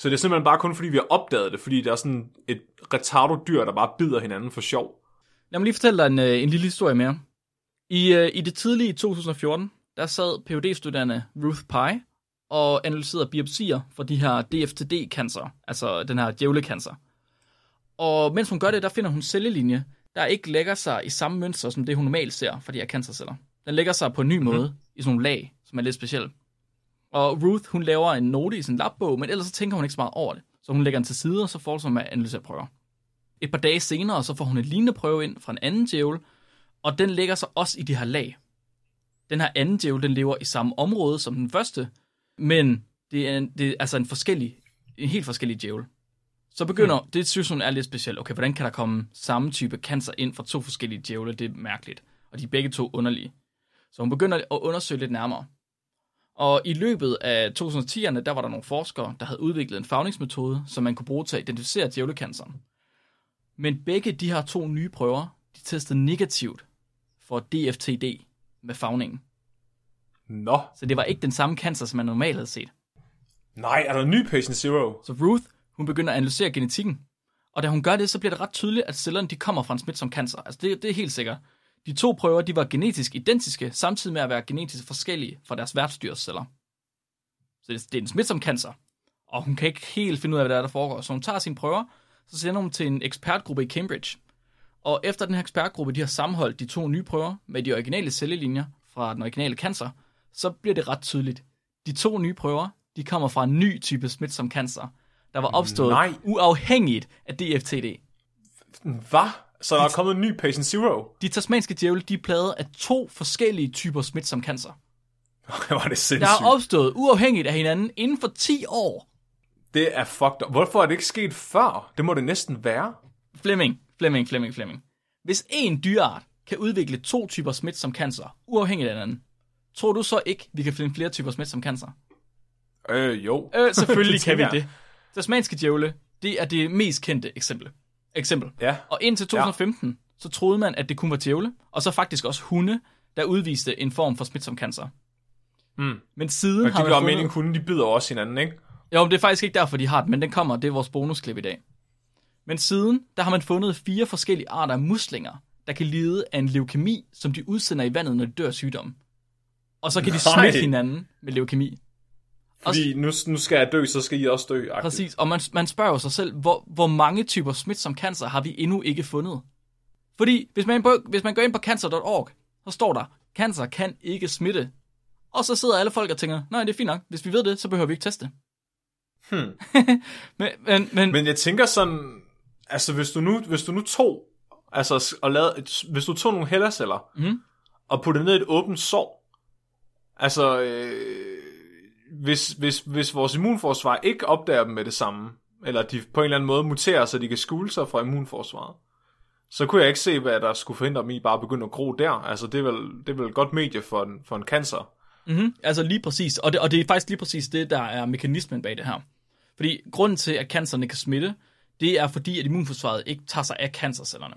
Så det er simpelthen bare kun fordi, vi har opdaget det, fordi der er sådan et retardo-dyr, der bare bider hinanden for sjov. Lad mig lige fortælle dig en, øh, en lille historie mere. I, uh, I det tidlige 2014, der sad phd studerende Ruth Pye og analyserede biopsier for de her DFTD-cancer, altså den her djævlecancer. Og mens hun gør det, der finder hun cellelinje, der ikke lægger sig i samme mønster, som det hun normalt ser for de her cancerceller. Den lægger sig på en ny mm-hmm. måde, i sådan nogle lag, som er lidt specielt. Og Ruth, hun laver en note i sin labbog, men ellers så tænker hun ikke så meget over det. Så hun lægger den til side, og så fortsætter hun med at analysere prøver. Et par dage senere, så får hun et lignende prøve ind fra en anden djævel, og den lægger sig også i de her lag. Den her anden djævel, den lever i samme område som den første, men det er, en, det er altså en forskellig, en helt forskellig djævel. Så begynder, hmm. det synes hun er lidt specielt. Okay, hvordan kan der komme samme type cancer ind fra to forskellige djævle? Det er mærkeligt. Og de er begge to underlige. Så hun begynder at undersøge lidt nærmere. Og i løbet af 2010'erne, der var der nogle forskere, der havde udviklet en fagningsmetode, som man kunne bruge til at identificere djævlekanceren. Men begge de her to nye prøver, de testede negativt for DFTD med fagningen. Nå. Så det var ikke den samme cancer, som man normalt havde set. Nej, er der en ny patient zero? Så Ruth, hun begynder at analysere genetikken. Og da hun gør det, så bliver det ret tydeligt, at cellerne de kommer fra en smitsom cancer. Altså det, det er helt sikkert. De to prøver de var genetisk identiske, samtidig med at være genetisk forskellige fra deres værtsdyrsceller. Så det, det er en smitsom cancer. Og hun kan ikke helt finde ud af, hvad der er, der foregår. Så hun tager sine prøver, så sender hun til en ekspertgruppe i Cambridge. Og efter den her ekspertgruppe, de har sammenholdt de to nye prøver med de originale cellelinjer fra den originale cancer, så bliver det ret tydeligt. De to nye prøver, de kommer fra en ny type smitsom cancer, der var opstået Nej. uafhængigt af DFTD. Hvad? Så der er kommet en ny patient zero? De tasmanske djævle, de er plaget af to forskellige typer smitsom cancer. var det sindssygt. Der er opstået uafhængigt af hinanden inden for 10 år. Det er fucked up. Hvorfor er det ikke sket før? Det må det næsten være. Flemming, Flemming, Flemming, Flemming. Hvis en dyreart kan udvikle to typer smitsom cancer, uafhængigt af hinanden, tror du så ikke, vi kan finde flere typer smitsom cancer? Øh, jo. Øh, selvfølgelig kan vi det. Tasmanske djævle, det er det mest kendte eksempel. Eksempel. Ja. Og indtil 2015, ja. så troede man, at det kun var djævle, og så faktisk også hunde, der udviste en form for smitsom cancer. Mm. Men siden Men har det man gør fundet... meningen, hunden de bider også hinanden, ikke? Jo, men det er faktisk ikke derfor, de har den, men den kommer, det er vores bonusklip i dag. Men siden, der har man fundet fire forskellige arter af muslinger, der kan lide af en leukemi, som de udsender i vandet, når de dør af sygdom. Og så kan de Nej. smitte hinanden med leukemi. Fordi nu, nu skal jeg dø, så skal I også dø. -agtigt. Præcis, og man, man spørger jo sig selv, hvor, hvor mange typer smitsom cancer har vi endnu ikke fundet? Fordi hvis man, på, hvis man går ind på cancer.org, så står der, cancer kan ikke smitte. Og så sidder alle folk og tænker, nej, det er fint nok. Hvis vi ved det, så behøver vi ikke teste. Hmm. men, men, men, Men jeg tænker sådan, altså hvis du nu, hvis du nu tog, altså og lavede, et, hvis du tog nogle hellerceller, Mhm. og puttede ned i et åbent sår, altså øh, hvis, hvis, hvis vores immunforsvar ikke opdager dem med det samme, eller de på en eller anden måde muterer, så de kan skjule sig fra immunforsvaret, så kunne jeg ikke se, hvad der skulle forhindre dem i bare at begynde at gro der. Altså det er vel, det er vel et godt medie for en, for en cancer. Mm-hmm. Altså lige præcis, og det, og det er faktisk lige præcis det, der er mekanismen bag det her. Fordi grunden til, at cancerne kan smitte, det er fordi, at immunforsvaret ikke tager sig af cancercellerne.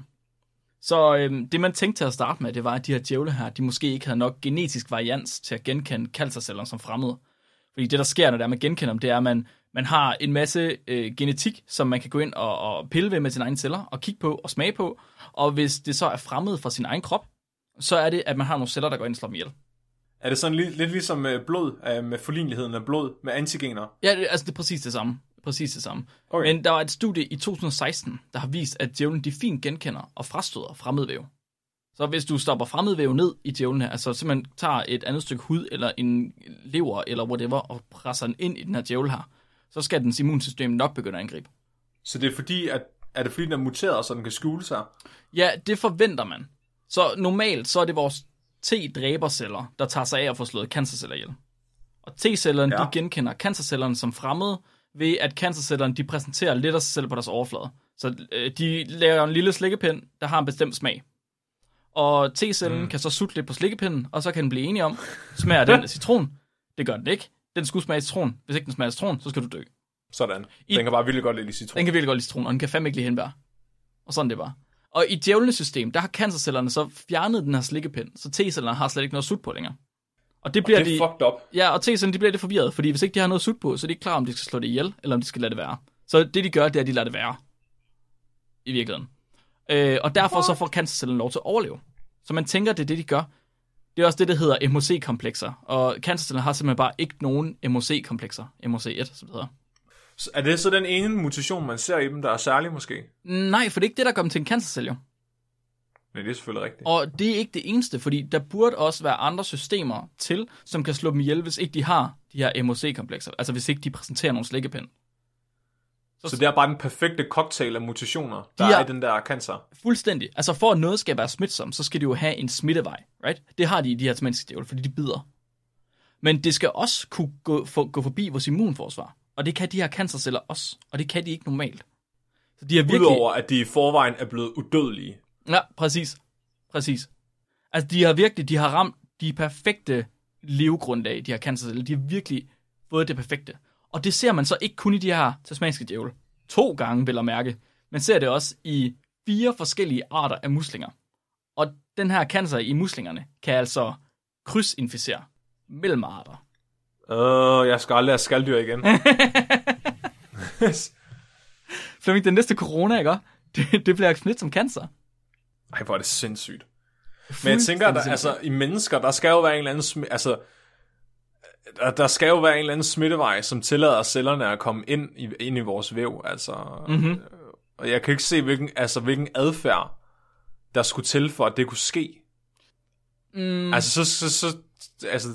Så øhm, det, man tænkte til at starte med, det var, at de her djævle her, de måske ikke havde nok genetisk varians til at genkende cancerceller som fremmede. Fordi det, der sker, når det er, man genkender dem, det er, at man, man har en masse øh, genetik, som man kan gå ind og, og pille ved med sine egne celler, og kigge på og smage på. Og hvis det så er fremmed fra sin egen krop, så er det, at man har nogle celler, der går ind og slår dem ihjel. Er det sådan lidt, lidt ligesom med blod, øh, med forligneligheden af blod, med antigener? Ja, det, altså det er præcis det samme. Præcis det samme. Okay. Men der var et studie i 2016, der har vist, at djævlen de fint genkender og frastøder fremmedvæv. Så hvis du stopper fremmedvæv ned i djævlen her, altså simpelthen tager et andet stykke hud, eller en lever, eller whatever, og presser den ind i den her djævel her, så skal dens immunsystem nok begynde at angribe. Så det er fordi, at er det fordi, den er muteret, så den kan skjule sig? Ja, det forventer man. Så normalt, så er det vores T-dræberceller, der tager sig af at få slået cancerceller ihjel. Og T-cellerne, Ja. de genkender cancercellerne som fremmede, ved at cancercellerne, de præsenterer lidt af sig selv på deres overflade. Så øh, de laver en lille slikkepind, der har en bestemt smag. Og T-cellen mm. kan så sutte lidt på slikkepinden, og så kan den blive enig om, smager den af citron? Det gør den ikke. Den skulle smage citron. Hvis ikke den smager citron, så skal du dø. Sådan. I- Den kan bare virkelig godt lide citron. Den kan virkelig godt lide citron, og den kan fandme ikke lide hindbær. Og sådan det var. Og i djævlenes system, der har cancercellerne så fjernet den her slikkepind, så T-cellerne har slet ikke noget sut på længere. Og det bliver det er de, fucked up. ja, og T-cellerne de bliver lidt forvirret, fordi hvis ikke de har noget sut på, så er de ikke klar, om de skal slå det ihjel, eller om de skal lade det være. Så det de gør, det er, at de lader det være. I virkeligheden. Øh, og derfor så får cancercellen lov til at overleve. Så man tænker, det er det, de gør. Det er også det, der hedder MHC-komplekser. Og cancercellen har simpelthen bare ikke nogen MHC-komplekser. MHC1, som det hedder. Så Er det så den ene mutation, man ser i dem, der er særlig måske? Nej, for det er ikke det, der gør dem til en cancercelle, jo. Nej, det er selvfølgelig rigtigt. Og det er ikke det eneste, fordi der burde også være andre systemer til, som kan slå dem ihjel, hvis ikke de har de her MOC-komplekser. Altså hvis ikke de præsenterer nogle slikkepind. Så det er bare den perfekte cocktail af mutationer, der De er er- i den der cancer. Fuldstændig. Altså for at noget skal være smitsomt, så skal de jo have en smittevej, right? Det har de i de her menneskelige djævle, fordi de bider. Men det skal også kunne gå, for, gå forbi vores immunforsvar. Og det kan de her cancerceller også, og det kan de ikke normalt. Så de er virkelig... Udover at de i forvejen er blevet udødelige. Ja, præcis. Præcis. Altså, de har virkelig, de har ramt de perfekte levegrundlag, de her cancerceller. De har virkelig fået det perfekte. Og det ser man så ikke kun i de her tasmanske djævle. To gange, vil jeg mærke. Man ser det også i fire forskellige arter af muslinger. Og den her cancer i muslingerne kan altså krydsinficere mellem arter. Øh, jeg skal aldrig have skalddyr igen. Flemming, den næste corona, ikke? Det, det bliver smidt som cancer. Ej, hvor er det sindssygt. Men jeg tænker, at der, altså, i mennesker, der skal jo være en eller anden smi- altså, der, der skal jo være en eller anden smittevej, som tillader cellerne at komme ind i, ind i vores væv. Altså, mm-hmm. Og jeg kan ikke se, hvilken, altså, hvilken adfærd, der skulle til for, at det kunne ske. Mm, Altså, så, så, så altså,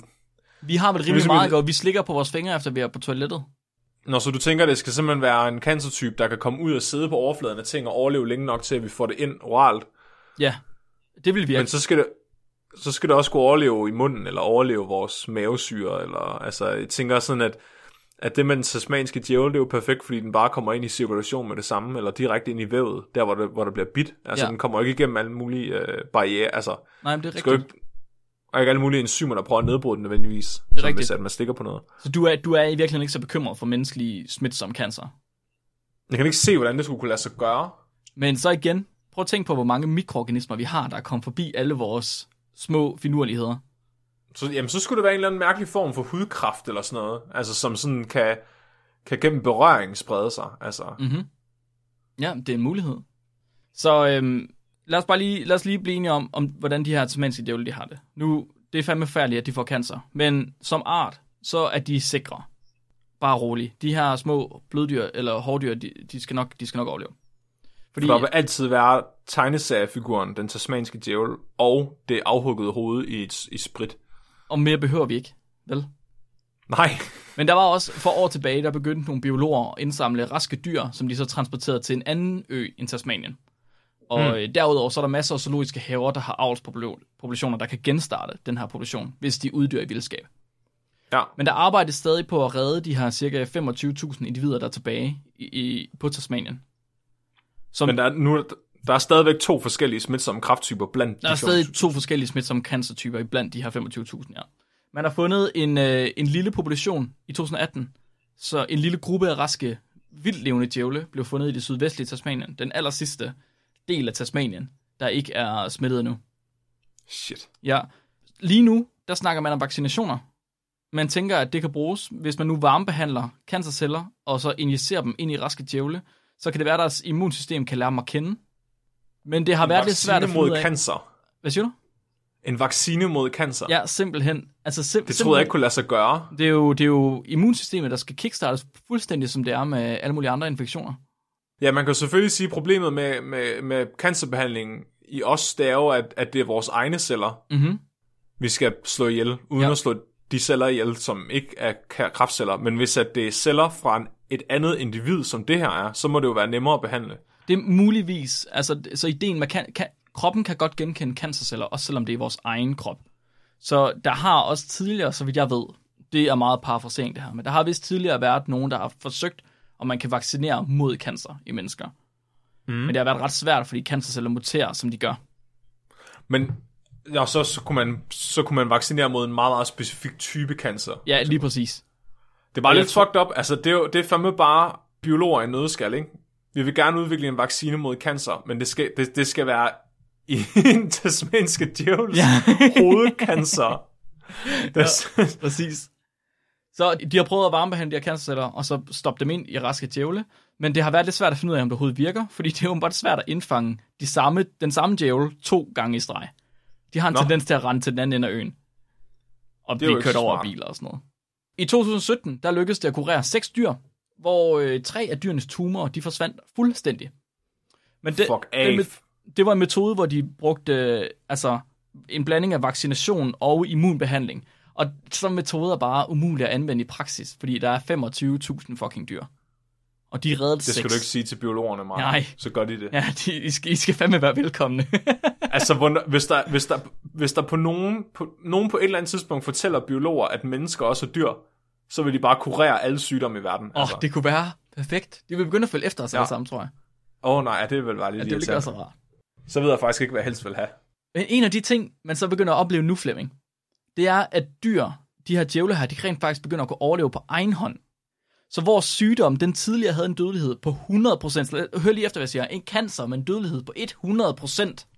vi har vel rimelig ligesom meget vi- gå. Vi slikker på vores fingre, efter vi er på toilettet. når så du tænker, det skal simpelthen være en cancertype, der kan komme ud og sidde på overfladen af ting og overleve længe nok til, at vi får det ind oralt. Ja, det vil virke. Men så skal det, så skal det også kunne overleve i munden, eller overleve vores mavesyre, eller, altså, jeg tænker sådan, at, at det med den tasmanske djævel, det er jo perfekt, fordi den bare kommer ind i cirkulation med det samme, eller direkte ind i vævet, der hvor, det, hvor der bliver bit. Altså, Ja. den kommer ikke igennem alle mulige øh, barriere, altså, Nej, men det er rigtigt. ikke, og ikke alle mulige enzymer, der prøver at nedbryde den nødvendigvis, som rigtigt. hvis at man stikker på noget. Så du er, du er i virkeligheden ikke så bekymret for menneskelig smitsom cancer? Jeg kan ikke se, hvordan det skulle kunne lade sig gøre. Men så igen, prøv at tænke på, hvor mange mikroorganismer vi har, der er kommet forbi alle vores små finurligheder. Så, jamen, så skulle det være en eller anden mærkelig form for hudkræft eller sådan noget. Altså, som sådan kan, kan gennem berøring sprede sig. Altså. Mm-hmm. Ja, det er en mulighed. Så øhm, lad os bare lige, lad os lige blive enige om, om, hvordan de her tasmanske djævle, de har det. Nu, det er fandme færdigt, at de får cancer. Men som art, så er de sikre. Bare rolig. De her små bløddyr eller hårdyr, de, de, skal, nok, de skal nok overleve. Fordi... Der vil altid være tegneseriefiguren, den tasmanske djævel, og det afhuggede hoved i, et, i sprit. Og mere behøver vi ikke, vel? Nej. Men der var også for år tilbage, der begyndte nogle biologer at indsamle raske dyr, som de så transporterede til en anden ø end Tasmanien. Og hmm. derudover så er der masser af zoologiske haver, der har avlspopulationer, der kan genstarte den her population, hvis de uddør i vildskab. Ja. Men der arbejdes stadig på at redde de her cirka 25.000 individer, der er tilbage i, i, på Tasmanien. Som, Men der er, nu, der er stadigvæk to forskellige smitsomme krafttyper blandt Der er stadig to forskellige smitsomme cancertyper blandt de her 25.000, ja. Man har fundet en, øh, en lille population i 2018, så en lille gruppe af raske, vildt levende djævle blev fundet i det sydvestlige Tasmanien. Den aller sidste del af Tasmanien, der ikke er smittet endnu. Shit. Ja. Lige nu, der snakker man om vaccinationer. Man tænker, at det kan bruges, hvis man nu varmebehandler cancerceller, og så injicerer dem ind i raske djævle, så kan det være, at deres immunsystem kan lære dem at kende. Men det har en været lidt svært at mod af. cancer. Hvad siger du? En vaccine mod cancer? Ja, simpelthen. Altså, sim- det troede jeg ikke kunne lade sig gøre. Det er, jo, det er jo immunsystemet, der skal kickstartes fuldstændig, som det er med alle mulige andre infektioner. Ja, man kan selvfølgelig sige, at problemet med, med, med cancerbehandlingen i os, det er jo, at, at det er vores egne celler, mm-hmm. vi skal slå ihjel, uden ja. at slå de celler ihjel, som ikke er kraftceller. Men hvis at det er celler fra en, et andet individ, som det her er, så må det jo være nemmere at behandle. Det er muligvis, altså, så ideen med, kan, kan, kroppen kan godt genkende cancerceller, også selvom det er vores egen krop. Så der har også tidligere, så vidt jeg ved, det er meget parafrasering det her, men der har vist tidligere været nogen, der har forsøgt, om man kan vaccinere mod cancer i mennesker. Mm. Men det har været ret svært, fordi cancerceller muterer, som de gør. Men ja, så, så, kunne man, så kunne man vaccinere mod en meget, meget specifik type cancer. Ja, lige præcis. Det er bare lidt fucked up. Altså, det er, jo, det er fandme bare biologer i nødskal, ikke? Vi vil gerne udvikle en vaccine mod cancer, men det skal, det, det skal være i en tasmanske djævels ja. hovedcancer. ja, præcis. Så de har prøvet at varmebehandle de her cancerceller, og så stoppe dem ind i raske djævle. Men det har været lidt svært at finde ud af, om det overhovedet virker, fordi det er bare svært at indfange de samme, den samme djævel to gange i streg. De har en Nå. tendens til at rende til den anden ende af øen. Og blive kørt over af biler og sådan noget. I 2017, der lykkedes det at kurere seks dyr, hvor øh, tre af dyrenes tumorer, de forsvandt fuldstændig. Men det, Fuck det, det var en metode, hvor de brugte øh, altså, en blanding af vaccination og immunbehandling. Og sådan metode er bare umuligt at anvende i praksis, fordi der er 25.000 fucking dyr. Og de reddede Det skal seks. du ikke sige til biologerne, Mark. Nej. Så gør de det. Ja, de, I, skal, I skal fandme være velkomne. altså, hvis der, hvis der, hvis der på nogen, på nogen på et eller andet tidspunkt fortæller biologer, at mennesker også er dyr, så vil de bare kurere alle sygdomme i verden. Åh, oh, altså. det kunne være perfekt. De vil begynde at følge efter os ja. alle sammen, tror jeg. Åh oh, nej, det vil være lidt ja, det vil ikke så rart. Så ved jeg faktisk ikke, hvad jeg helst vil have. Men en af de ting, man så begynder at opleve nu, Flemming, det er, at dyr, de her djævle her, de rent faktisk begynder at kunne overleve på egen hånd. Så vores sygdom, den tidligere havde en dødelighed på 100%. Hør lige efter, hvad jeg siger. En cancer med en dødelighed på 100%.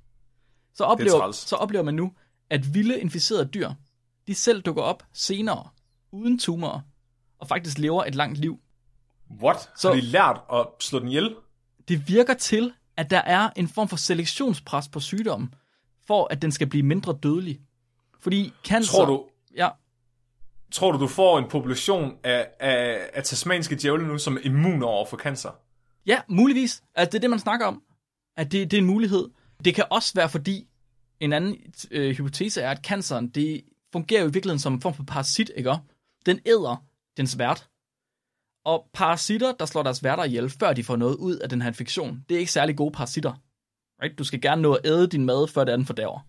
Så oplever, så oplever man nu, at vilde inficerede dyr, de selv dukker op senere, uden tumorer, og faktisk lever et langt liv. What? Så har de lært at slå den ihjel? Det virker til, at der er en form for selektionspres på sygdommen, for at den skal blive mindre dødelig. Fordi cancer... Tror du, ja. tror du, du får en population af, af, af tasmanske djævle nu, som er immun over for cancer? Ja, muligvis. Altså, det er det, man snakker om. At det, det er en mulighed. Det kan også være, fordi en anden øh, hypotese er, at canceren, det fungerer jo i virkeligheden som en form for parasit, ikke? Den æder dens vært. Og parasitter, der slår deres værter ihjel, før de får noget ud af den her infektion, det er ikke særlig gode parasitter. Right? Du skal gerne nå at æde din mad, før det andet fordærver.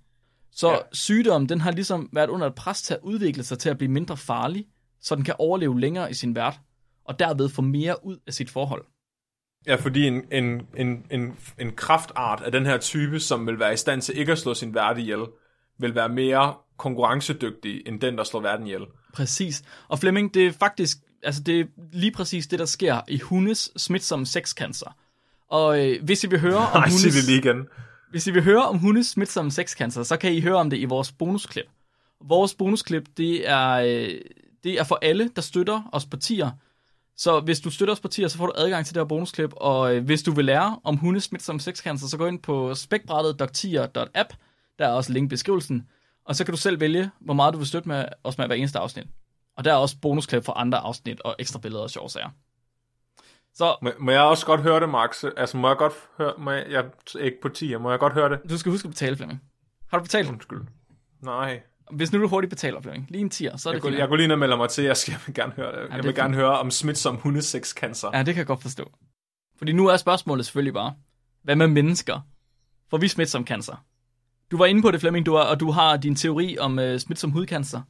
Så ja. sygdommen, den har ligesom været under et pres til at udvikle sig til at blive mindre farlig, så den kan overleve længere i sin vært, og derved få mere ud af sit forhold. Ja, fordi en, en, en, en, en kraftart af den her type, som vil være i stand til ikke at slå sin vært ihjel, vil være mere konkurrencedygtig end den, der slår verden ihjel. Præcis. Og Flemming, det er faktisk altså det er lige præcis det, der sker i hundes smitsomme sexcancer. Og øh, hvis I vil høre om Nej, det hundes, lige igen. hvis I vil høre om hundes smitsomme sexcancer, så kan I høre om det i vores bonusklip. Vores bonusklip, det er, øh, det er for alle, der støtter os partier. Så hvis du støtter os partier, så får du adgang til det her bonusklip. Og øh, hvis du vil lære om hundes smitsomme sexcancer, så gå ind på spækbrættet doktier.app. Der er også link i beskrivelsen. Og så kan du selv vælge, hvor meget du vil støtte med os med hver eneste afsnit. Og der er også bonusklip for andre afsnit og ekstra billeder og sjove sager. Så Må, må jeg også godt høre det, Max? Altså, må jeg godt høre... Må jeg, jeg ikke på 10, må jeg godt høre det? du skal huske at betale, Flemming. Har du betalt? Undskyld. Nej. Hvis nu du hurtigt betaler, Flemming. Lige en tier, så er Jeg det går, jeg går lige ned og melder mig til, jeg, skal, jeg vil gerne høre det. det Jeg vil gerne høre om smitsom hundesekscancer. Ja, det kan jeg godt forstå. Fordi nu er spørgsmålet selvfølgelig bare, hvad med mennesker? For vi smitsom cancer. Du var inde på det, Flemming, du er, og du har din teori om øh, smitsom hudcancer.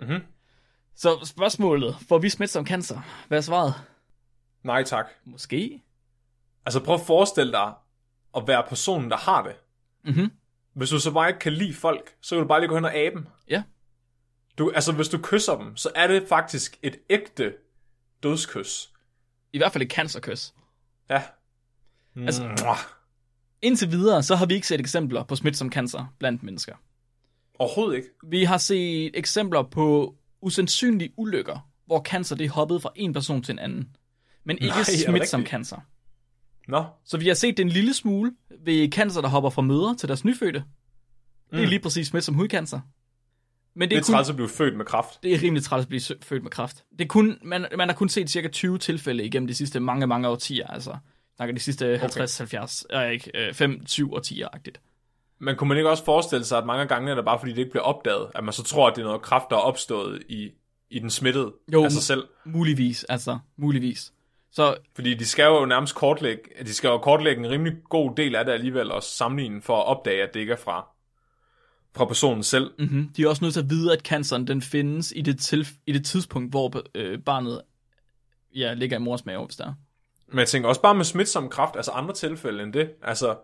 Mhm. Så spørgsmålet, får vi smitsom cancer? Hvad er svaret? Nej, tak. Måske. Altså, prøv at forestille dig at være personen, der har det. Mhm. Hvis du så bare ikke kan lide folk, så kan du bare lige gå hen og abe dem. Ja. Du, altså, hvis du kysser dem, så er det faktisk et ægte dødskys. I hvert fald et cancerkys. Ja. Altså- Mwah. Indtil videre, så har vi ikke set eksempler på smitsom cancer blandt mennesker. Overhovedet ikke. Vi har set eksempler på usandsynlige ulykker, hvor cancer det er hoppet fra en person til en anden. Men ikke Nej, smitsom cancer. Nå, Så vi har set det en lille smule ved cancer, der hopper fra mødre til deres nyfødte. Det er Mm. lige præcis smitsom hudcancer. Men det det er, er kun, træls at blive født med kraft. det er rimelig træt at blive født med kræft. Det er kun, man, man har kun set cirka 20 tilfælde igennem de sidste mange, mange årtier. Altså, snakker de sidste 50, 70, øh, ikke, øh, 5, 7 årtier-agtigt. Men kunne man ikke også forestille sig, at mange gange er det bare fordi, det ikke bliver opdaget, at man så tror, at det er noget kraft, der er opstået i, i den smittede Jo. af sig selv. Muligvis, altså, muligvis. Så Fordi de skal jo nærmest kortlægge, de skal jo kortlægge en rimelig god del af det alligevel, og sammenligne for at opdage, at det ikke er fra, fra personen selv. mm-hmm, de er også nødt til at vide, at canceren den findes i det, til, i det tidspunkt, hvor øh, barnet ja, ligger i mors mave, hvis der er. Men jeg tænker også bare med smitsom kraft, altså andre tilfælde end det. Altså,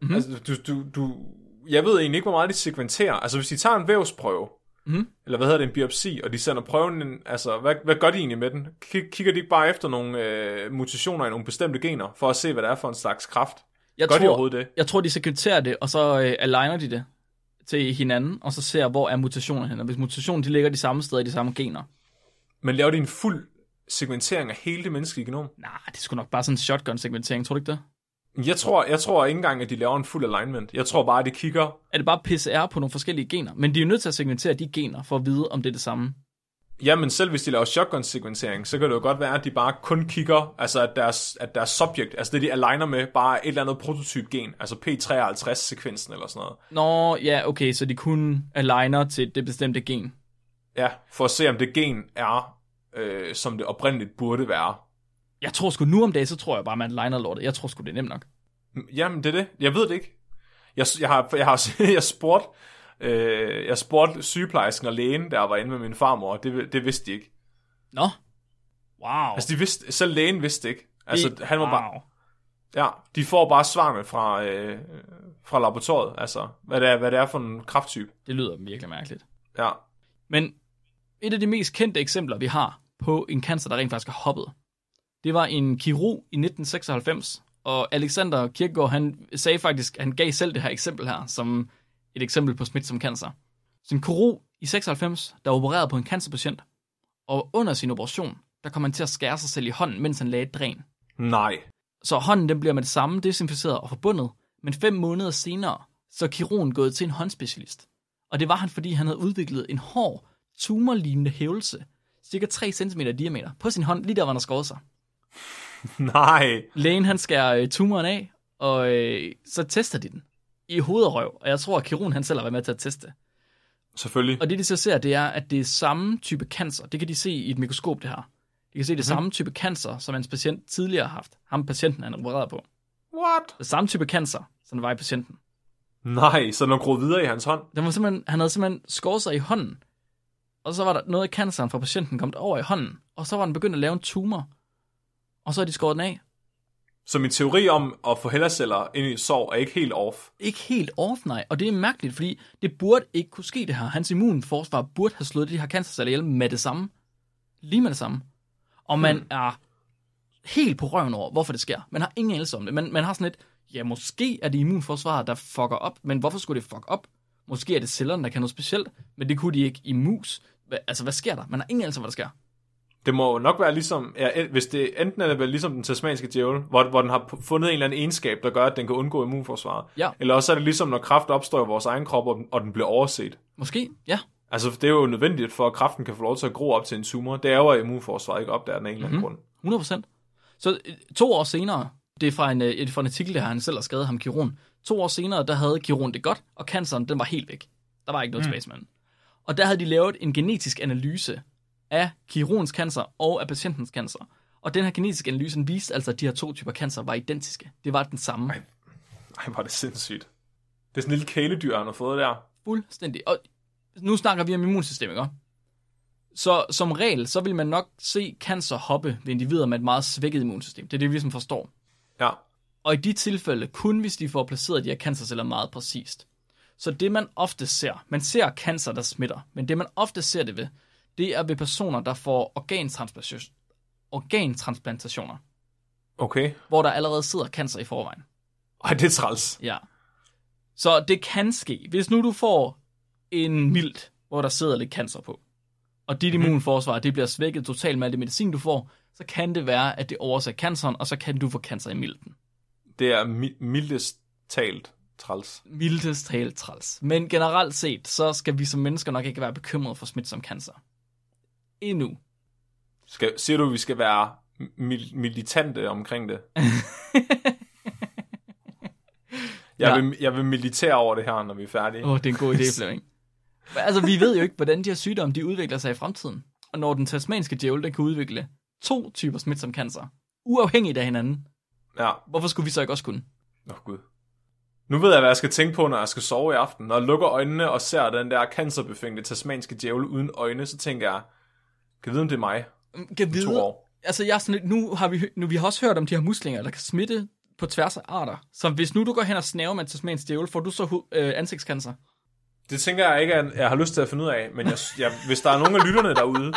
mm-hmm. altså du, du, du, jeg ved egentlig ikke, hvor meget de sekventerer. Altså hvis de tager en vævsprøve, Mhm. eller hvad hedder det, en biopsi, og de sender prøven ind, altså hvad, hvad gør de egentlig med den? K- kigger de ikke bare efter nogle øh, mutationer i nogle bestemte gener, for at se, hvad det er for en slags kraft? Jeg Gør tror, de overhovedet det? Jeg tror, de sekventerer det, og så øh, aligner de det til hinanden, og så ser, hvor er mutationer henne. Hvis mutationen de ligger de samme steder i de samme gener, Men laver de en fuld segmentering af hele det menneskelige genom? nej, det sgu nok bare sådan en shotgun-segmentering, tror du ikke det? Jeg tror, jeg tror ikke engang, at de laver en fuld alignment. Jeg tror bare, at de kigger... Er det bare PCR på nogle forskellige gener? Men de er jo nødt til at segmentere de gener, for at vide, om det er det samme. Jamen selv hvis de laver shotgun-sekvensering, så kan det jo godt være, at de bare kun kigger, altså at deres, at deres subject, altså det de aligner med, bare et eller andet prototyp-gen, altså P53-sekvensen eller sådan noget. Nå, ja, okay, så de kun aligner til det bestemte gen. Ja, for at se, om det gen er, øh, som det oprindeligt burde være. Jeg tror sgu nu om dagen, så tror jeg bare, man aligner lortet. Jeg tror sgu, det er nemt nok. Jamen, det er det. Jeg ved det ikke. Jeg, jeg har, jeg har jeg spurgt, øh, jeg spurgte sygeplejersken og lægen, der var inde med min farmor, det, det vidste de ikke. Nå. Wow. Altså, de vidste, selv lægen vidste ikke. Altså, Det- han var bare, wow. ja, de får bare svarene fra, øh, fra laboratoriet, altså, hvad det, er, hvad det er for en krafttype. Det lyder virkelig mærkeligt. Ja, Men et af de mest kendte eksempler, vi har på en cancer, der rent faktisk har hoppet, det var en kirurg i 1996, og Alexander Kirkegaard, han sagde faktisk, han gav selv det her eksempel her, som et eksempel på smitsom cancer. Så en kirurg i 96, der opererede på en cancerpatient, og under sin operation, der kom han til at skære sig selv i hånden, mens han lagde et dræn. nej. Så hånden den bliver med det samme desinficeret og forbundet, men fem måneder senere, så er kirurgen gået til en håndspecialist. Og det var han, fordi han havde udviklet en hård, tumorlignende hævelse, cirka 3 cm i diameter, på sin hånd, lige der, hvor han har skåret sig. Nej. Lægen han skærer øh, tumoren af, og øh, så tester de den i hoved og røv. Og jeg tror, at kirurgen han selv har været med til at teste. Selvfølgelig. Og det de så ser, det er, at det er samme type cancer. Det kan de se i et mikroskop, det her. De kan se det Mhm. samme type cancer, som hans patient tidligere har haft. Ham patienten, han opererede på. What? Det samme type cancer, som der var i patienten. Nej, så den groet videre i hans hånd. Den var simpelthen, han havde simpelthen skåret sig i hånden. Og så var der noget af canceren fra patienten kommet over i hånden. Og så var den begyndt at lave en tumor. Og så har de skåret den af. Så min teori om at få hellerceller ind i sår er ikke helt off. Ikke helt off, nej. Og det er mærkeligt, fordi det burde ikke kunne ske det her. Hans immunforsvar burde have slået de her cancerceller ihjel med det samme. Lige med det samme. Og man Hmm. er helt på røven over, hvorfor det sker. Man har ingen anelse om det. Man, man har sådan lidt, ja, måske er det immunforsvaret, der fucker op, men hvorfor skulle det fuck op? Måske er det cellerne, der kan noget specielt, men det kunne de ikke i mus. Hva, altså, hvad sker der? Man har ingen anelse om, hvad der sker. Det må nok være ligesom, ja, hvis det enten er det vel ligesom den tasmanske djævel, hvor, hvor den har fundet en eller anden egenskab, der gør, at den kan undgå immunforsvaret. Ja. Eller også er det ligesom, når kraft opstår i vores egen krop, og den, og den bliver overset. Måske, ja. Altså, det er jo nødvendigt for, at kraften kan få lov til at gro op til en tumor. Det er jo, at immunforsvaret ikke opdager den af en eller anden Mhm. grund. 100%. Så øh, to år senere, det er fra en, øh, et- fra en artikel, der han selv har skrevet ham, Kiron. To år senere, der havde Kiron det godt, og canceren, den var helt væk. Der var ikke noget mm. den. Og der havde de lavet en genetisk analyse af Kirons cancer og af patientens cancer. Og den her genetiske analyse viste altså, at de her to typer cancer var identiske. Det var den samme. Ej. Ej, hvor er det sindssygt. Det er sådan en lille kæledyr, han har fået der. Fuldstændig. Og nu snakker vi om immunsystem, ikke? Så som regel, så vil man nok se cancer hoppe ved individer med et meget svækket immunsystem. Det er det, vi ligesom forstår. Ja. Og i de tilfælde, kun hvis de får placeret de her cancerceller meget præcist. Så det man ofte ser, man ser cancer, der smitter, men det man ofte ser det ved, det er ved personer, der får organtransplantation, organtransplantationer, Okay. hvor der allerede sidder cancer i forvejen. Ej, det er træls. Ja. Så det kan ske. Hvis nu du får en mild, hvor der sidder lidt cancer på, og dit immunforsvar det bliver svækket totalt med al det medicin, du får, så kan det være, at det overser canceren, og så kan du få cancer i milten. Det er mi- mildest talt træls. Mildest talt træls. Men generelt set, så skal vi som mennesker nok ikke være bekymrede for smitsom cancer. Endnu. Skal, siger du, at vi skal være mil- militante omkring det? Jeg, Ja. vil, jeg vil militere over det her, når vi er færdige. Åh, oh, det er en god idé, Flemming. Altså, vi ved jo ikke, hvordan de her sygdomme de udvikler sig i fremtiden. Og når den tasmanske djævel, den kan udvikle to typer smitsom cancer, uafhængigt af hinanden, Ja. hvorfor skulle vi så ikke også kunne? Åh, oh, Gud. Nu ved jeg, hvad jeg skal tænke på, når jeg skal sove i aften. Når jeg lukker øjnene og ser den der cancerbefængte tasmanske djævel uden øjne, så tænker jeg, kan vide, om det er mig? Kan To vide, år. altså jeg er sådan nu har vi, nu, vi har også hørt om de her muslinger, der kan smitte på tværs af arter. Så hvis nu du går hen og snaver med tasmansk djævel, får du så øh, ansigtscancer. Det tænker jeg ikke, at jeg har lyst til at finde ud af, men jeg, jeg, hvis der er nogen af lytterne derude...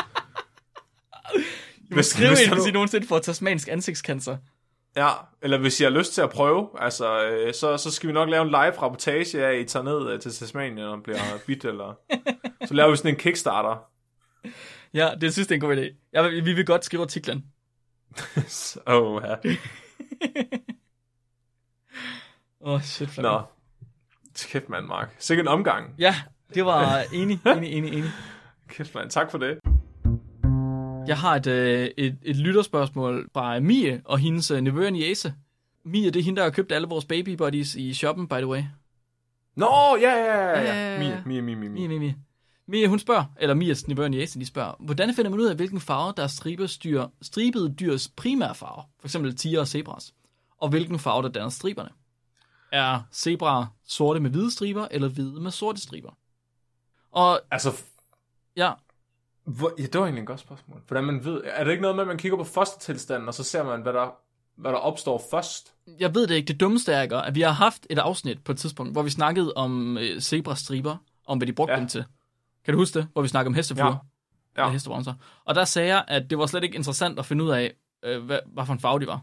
hvis, Skriv ind, hvis I nogensinde får tasmansk ansigtscancer. Ja, eller hvis I har lyst til at prøve, altså, øh, så, så skal vi nok lave en live rapportage af, at I tager ned øh, til Tasmanien og bliver bit, eller... Så laver vi sådan en Kickstarter. Ja, det synes jeg er en god idé. Vil- vi vil godt skrive artiklen. Oh, ja. Åh, oh, shit, Flemming. Nå. Kæft, mand, Mark. Sikke en omgang. Ja, det var enig, enig, enig, enig. Kæft, mand. Tak for det. Jeg har et, øh, et, et lytterspørgsmål fra Mie og hendes øh, nevø niece. Mie, det er hende, der har købt alle vores baby buddies i shoppen, by the way. Nå, ja, ja, ja, Ja, ja. ja, ja. Mie, Mie, Mie, Mie, Mie, Mie. Mie, Mie, hun spørger, eller Mias nevø og niece, de spørger, hvordan finder man ud af, hvilken farve der er stribes dyr, stribede dyrs primære farve? For eksempel tiger og zebras. Og hvilken farve der danner striberne? Er zebraer sorte med hvide striber, eller hvide med sorte striber? Og Altså, ja, hvor, ja, det var egentlig et godt spørgsmål. Hvordan man ved... Er det ikke noget med, at man kigger på fostertilstanden, og så ser man, hvad der, hvad der opstår først? jeg ved det ikke. Det dummeste er, at vi har haft et afsnit på et tidspunkt, hvor vi snakkede om øh, zebrastriber, om hvad de brugte ja. dem til. Kan du huske det? Hvor vi snakkede om hestefluer? Ja. Ja. Eller hestebremser. Og der sagde jeg, at det var slet ikke interessant at finde ud af, øh, hvad, hvad for en farve de var.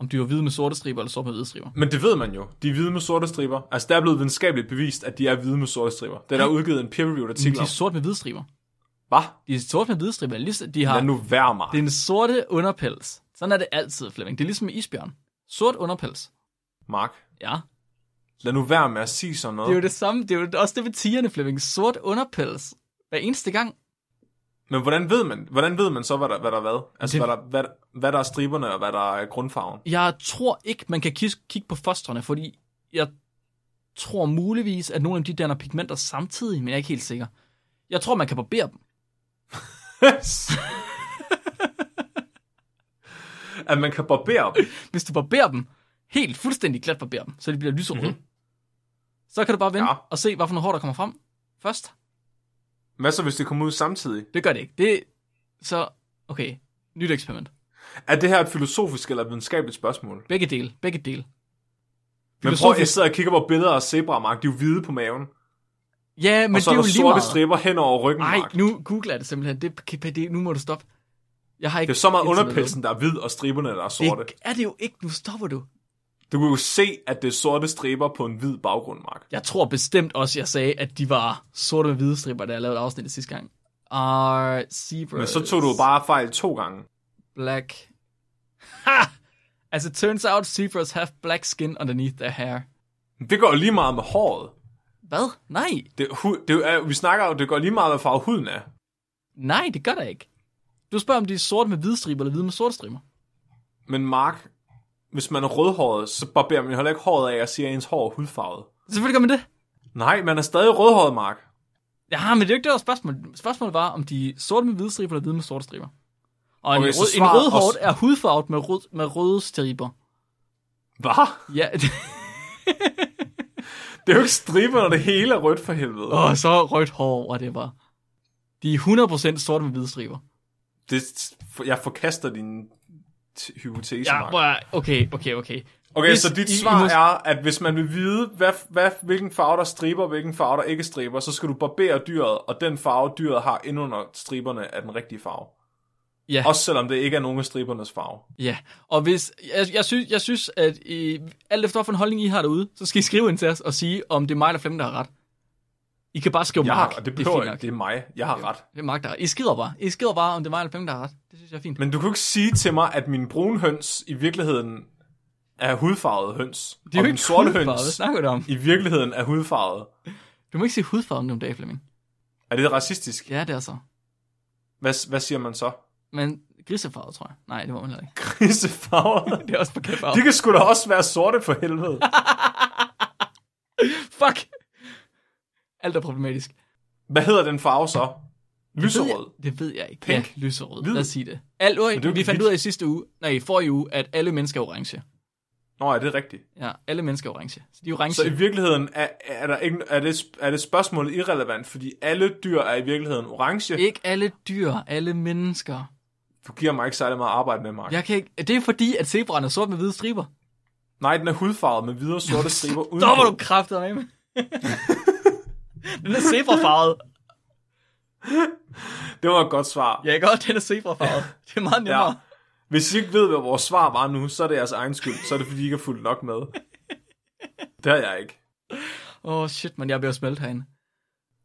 Om de var hvide med sorte striber, eller sorte med hvide striber. Men det ved man jo. De er hvide med sorte striber. Altså, der er blevet videnskabeligt bevist, at de er hvide med sorte striber. Det er der udgivet en peer-reviewed Men artikel de er sorte med hvide striber. Hvad? De er sorte med hvide striber. Ligesom, de har, Lad nu være mig. Det er en sorte underpels. Sådan er det altid, Flemming. Det er ligesom med isbjørn. Sort underpels. Mark. Ja. Lad nu være med at sige sådan noget. Det er jo det samme. Det er jo også det ved tigerne, Flemming. Sort underpels. Hver eneste gang. Men hvordan ved man, hvordan ved man så, hvad der, hvad der er hvad? Altså, Det- hvad, der, hvad, hvad der er striberne, og hvad der er grundfarven? Jeg tror ikke, man kan kis- kigge på fostrene, fordi jeg tror muligvis, at nogle af de danner pigmenter samtidig, men jeg er ikke helt sikker. Jeg tror, man kan barbere dem. at man kan barbere dem. Hvis du barberer dem, helt fuldstændig glat barberer dem, så de bliver lyserøde. Mm-hmm. Så kan du bare vente Ja. og se, hvad for noget hår, der kommer frem først. Hvad så, hvis det kommer ud samtidig? Det gør det ikke. Det så, okay, nyt eksperiment. Er det her et filosofisk eller videnskabeligt spørgsmål? Begge dele, begge dele. Men prøv, jeg sidder og kigger på billeder af zebra, Mark. De er jo hvide på maven. Ja, men og så det er er der jo lige meget. striber hen over ryggen, Nej, nu googler det simpelthen. Det, det, nu må du stoppe. Jeg har ikke Det er så meget underpelsen, der er hvid, og striberne, der er sorte. Det er det jo ikke. Nu stopper du. Du kan jo se, at det er sorte striber på en hvid baggrund, Mark. Jeg tror bestemt også, jeg sagde, at de var sorte med hvide striber, da jeg lavede afsnittet sidste gang. Are zebras Men så tog du bare fejl to gange. black? Ha! As it turns out, zebras have black skin underneath their hair. Det går lige meget med håret. Hvad? Nej. Det, hu, det er, vi snakker jo, det går lige meget med farve huden er. Nej, det gør der ikke. Du spørger, om de er sorte med hvide striber, eller hvide med sorte striber. Men Mark, hvis man er rødhåret, så barberer man heller ikke håret af og siger, at ens hår er hudfarvet. Selvfølgelig gør man det. Nej, man er stadig rødhåret, Mark. Ja, men det er jo ikke det, der var spørgsmålet. Var, om de er sorte med hvide striber, eller hvide med sorte striber. Og en, Okay, så rød, en rødhåret også- er hudfarvet med, rød, med røde striber. Hvad? Ja, Det er jo ikke striber, når det hele er rødt for helvede. Åh, så rødt hår over det var. De er 100% sorte med hvide striber. Det, jeg forkaster din hypotese, Ja, okay, okay, okay. Okay, Hvis så dit I- I svar må- er, at hvis man vil vide, hvad, hvad, hvilken farve der striber, og hvilken farve der ikke striber, så skal du barbere dyret, og den farve, dyret har inde under striberne, er den rigtige farve. Ja, Også selvom det ikke er nogen af stribernes farve. ja. Og hvis, jeg, jeg, synes, jeg synes, at I, alt efter hvilken holdning I har derude, så skal I skrive ind til os og sige, om det er mig eller Flemming, der har ret. I kan bare skrive Jeg Mark. har, det er behøver ikke, nok. det er mig. Jeg har ret. Det er Mark, der. I skriver bare. I skriver bare, om det er mig eller Flemming, der har ret. Det synes jeg er fint. Men du kan ikke sige til mig, at min brune høns i virkeligheden er hudfarvet høns. det er jo og min ikke sorte. Hvad høns snakker du om? i virkeligheden er hudfarvet. Du må ikke sige hudfarven nu om dagen, Flemming. Er det racistisk? Ja, det er så. Hvad, hvad siger man så? Men grisefarvet, tror jeg. Nej, det må man heller ikke. Grisefarver? Det er også på farve. De kan sgu da også være sorte for helvede. Fuck! Alt er problematisk. Hvad hedder den farve så? Lyserød. Ved jeg, det ved jeg ikke. Pink. Ja, lyserød. Hvid. Lad os sige det. Al, øj, det vi fandt ud af i sidste uge, nej, i forrige uge, at alle mennesker er orange. Nå, er det rigtigt? Ja, alle mennesker er orange. Så de er orange. Så i virkeligheden er, er, der ikke, er, det, er det spørgsmålet irrelevant, fordi alle dyr er i virkeligheden orange. Ikke alle dyr, alle mennesker. Du giver mig ikke særlig meget arbejde med, Mark. Jeg kan ikke, det er fordi, at zebraen er sort med hvide striber. Nej, den er hudfarvet med hvide og sorte striber udenpå. du kraftet med. den er zebrafarvet. Det var et godt svar. Ja, godt, den er zebrafarvet. Det er meget nemmere. Ja. Hvis I ikke ved, hvad vores svar var nu, så er det jeres egen skyld. Så er det, fordi I ikke har fulgt nok med. Det har jeg ikke. Åh, oh, shit, man, jeg bliver smeltet herinde.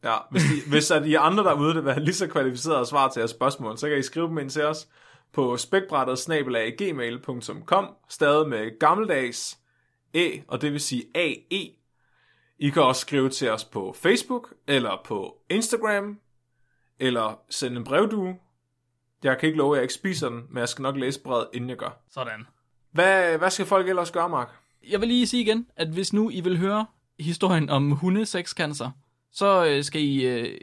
Ja, hvis, I, hvis at I andre derude vil have lige så kvalificerede svar til jeres spørgsmål, så kan I skrive dem ind til os på spækbrættet gmail.com, stadig med gammeldags æ, og det vil sige AE. I kan også skrive til os på Facebook, eller på Instagram, eller sende en brevdue. Jeg kan ikke love, at jeg ikke spiser den, men jeg skal nok læse brevet, inden jeg gør. Sådan. Hvad, hvad skal folk ellers gøre, Mark? Jeg vil lige sige igen, at hvis nu I vil høre historien om hundesekscancer, så øh, skal I øh,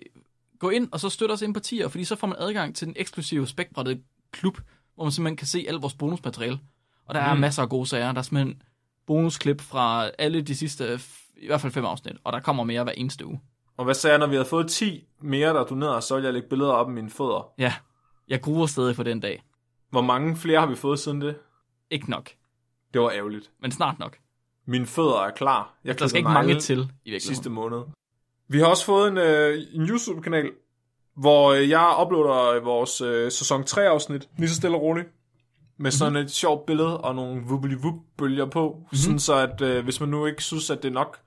gå ind og så støtte os ind på tier, fordi så får man adgang til den eksklusive spækbrættede klub, hvor man simpelthen kan se alt vores bonusmateriale. Og der er Mm. masser af gode sager. Der er simpelthen bonusklip fra alle de sidste, i hvert fald fem afsnit, og der kommer mere hver eneste uge. Og hvad sagde jeg, når vi havde fået 10 mere, der donerede, så ville jeg lægge billeder op af mine fødder. Ja, jeg gruer stadig for den dag. Hvor mange flere har vi fået siden det? Ikke nok, Det var ærgerligt. men snart nok. Mine fødder er klar. Jeg Der skal ikke mange til, i virkeligheden. sidste måned. Vi har også fået en, øh, en YouTube-kanal, hvor øh, jeg uploader øh, vores øh, sæson 3-afsnit, lige så stille og roligt. Med sådan Mhm. et sjovt billede og nogle wubbly bølger på. Mm-hmm. Sådan så, at øh, hvis man nu ikke synes, at det er nok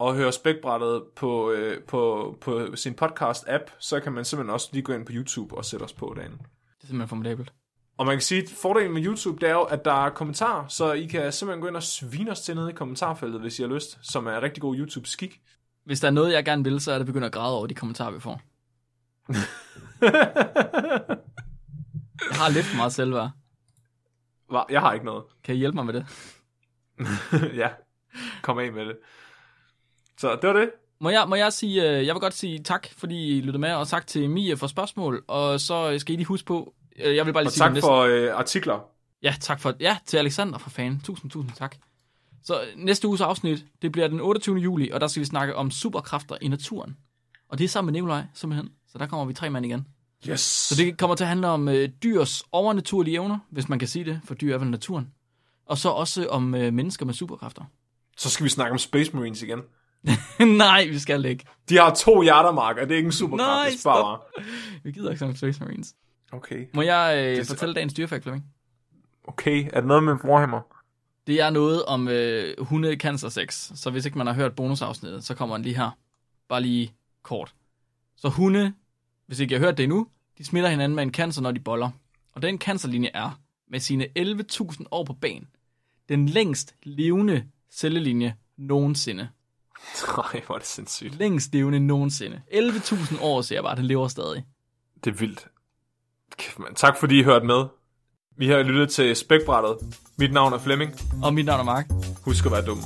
at høre spækbrættet på, øh, på, på sin podcast-app, så kan man simpelthen også lige gå ind på YouTube og sætte os på derinde. Det er simpelthen formidabelt. Og man kan sige, at fordelen med YouTube, det er jo, at der er kommentarer, så I kan simpelthen gå ind og svine os til nede i kommentarfeltet, hvis I har lyst, som er rigtig god YouTube-skik. Hvis der er noget, jeg gerne vil, så er det begynde at græde over de kommentarer, vi får. Jeg har lidt for meget selvværd. Jeg har ikke noget. Kan I hjælpe mig med det? ja, kom af med det. Så det var det. Må jeg, må jeg sige, øh, jeg vil godt sige tak, fordi I lyttede med, og tak til Mie for spørgsmål, og så skal I lige huske på, øh, jeg vil bare lige Og sige tak næste- for øh, artikler. Ja, tak for, ja, til Alexander for fan. Tusind, tusind tak. Så øh, næste uges afsnit, det bliver den 28. juli, og der skal vi snakke om superkræfter i naturen. Og det er sammen med Nikolaj, simpelthen. Så der kommer vi tre mand igen. Yes. Så det kommer til at handle om øh, dyrs overnaturlige evner, hvis man kan sige det, for dyr er vel naturen. Og så også om øh, mennesker med superkræfter. Så skal vi snakke om Space Marines igen. Nej, vi skal ikke. De har to hjertermarker, det er ikke en superkraft, Nej, det. Vi gider ikke om Space Marines. Okay. Må jeg øh, Det- fortælle dagens dyrefakt, Flemming? Okay, er det noget med Warhammer? Det er noget om øh, hunde cancer sex, så hvis ikke man har hørt bonusafsnittet, så kommer den lige her. Bare lige kort. Så hunde, hvis ikke jeg har hørt det endnu, de smitter hinanden med en cancer, når de boller. Og den cancerlinje er, med sine 11.000 år på banen, den længst levende cellelinje nogensinde. Nej, hvor er det sindssygt. Længst levende nogensinde. 11.000 år, siger jeg bare, den lever stadig. Det er vildt. Man. Tak fordi I hørte med. Vi har lyttet til Spækbrættet. Mit navn er Flemming. Og mit navn er Mark. Husk at være dum.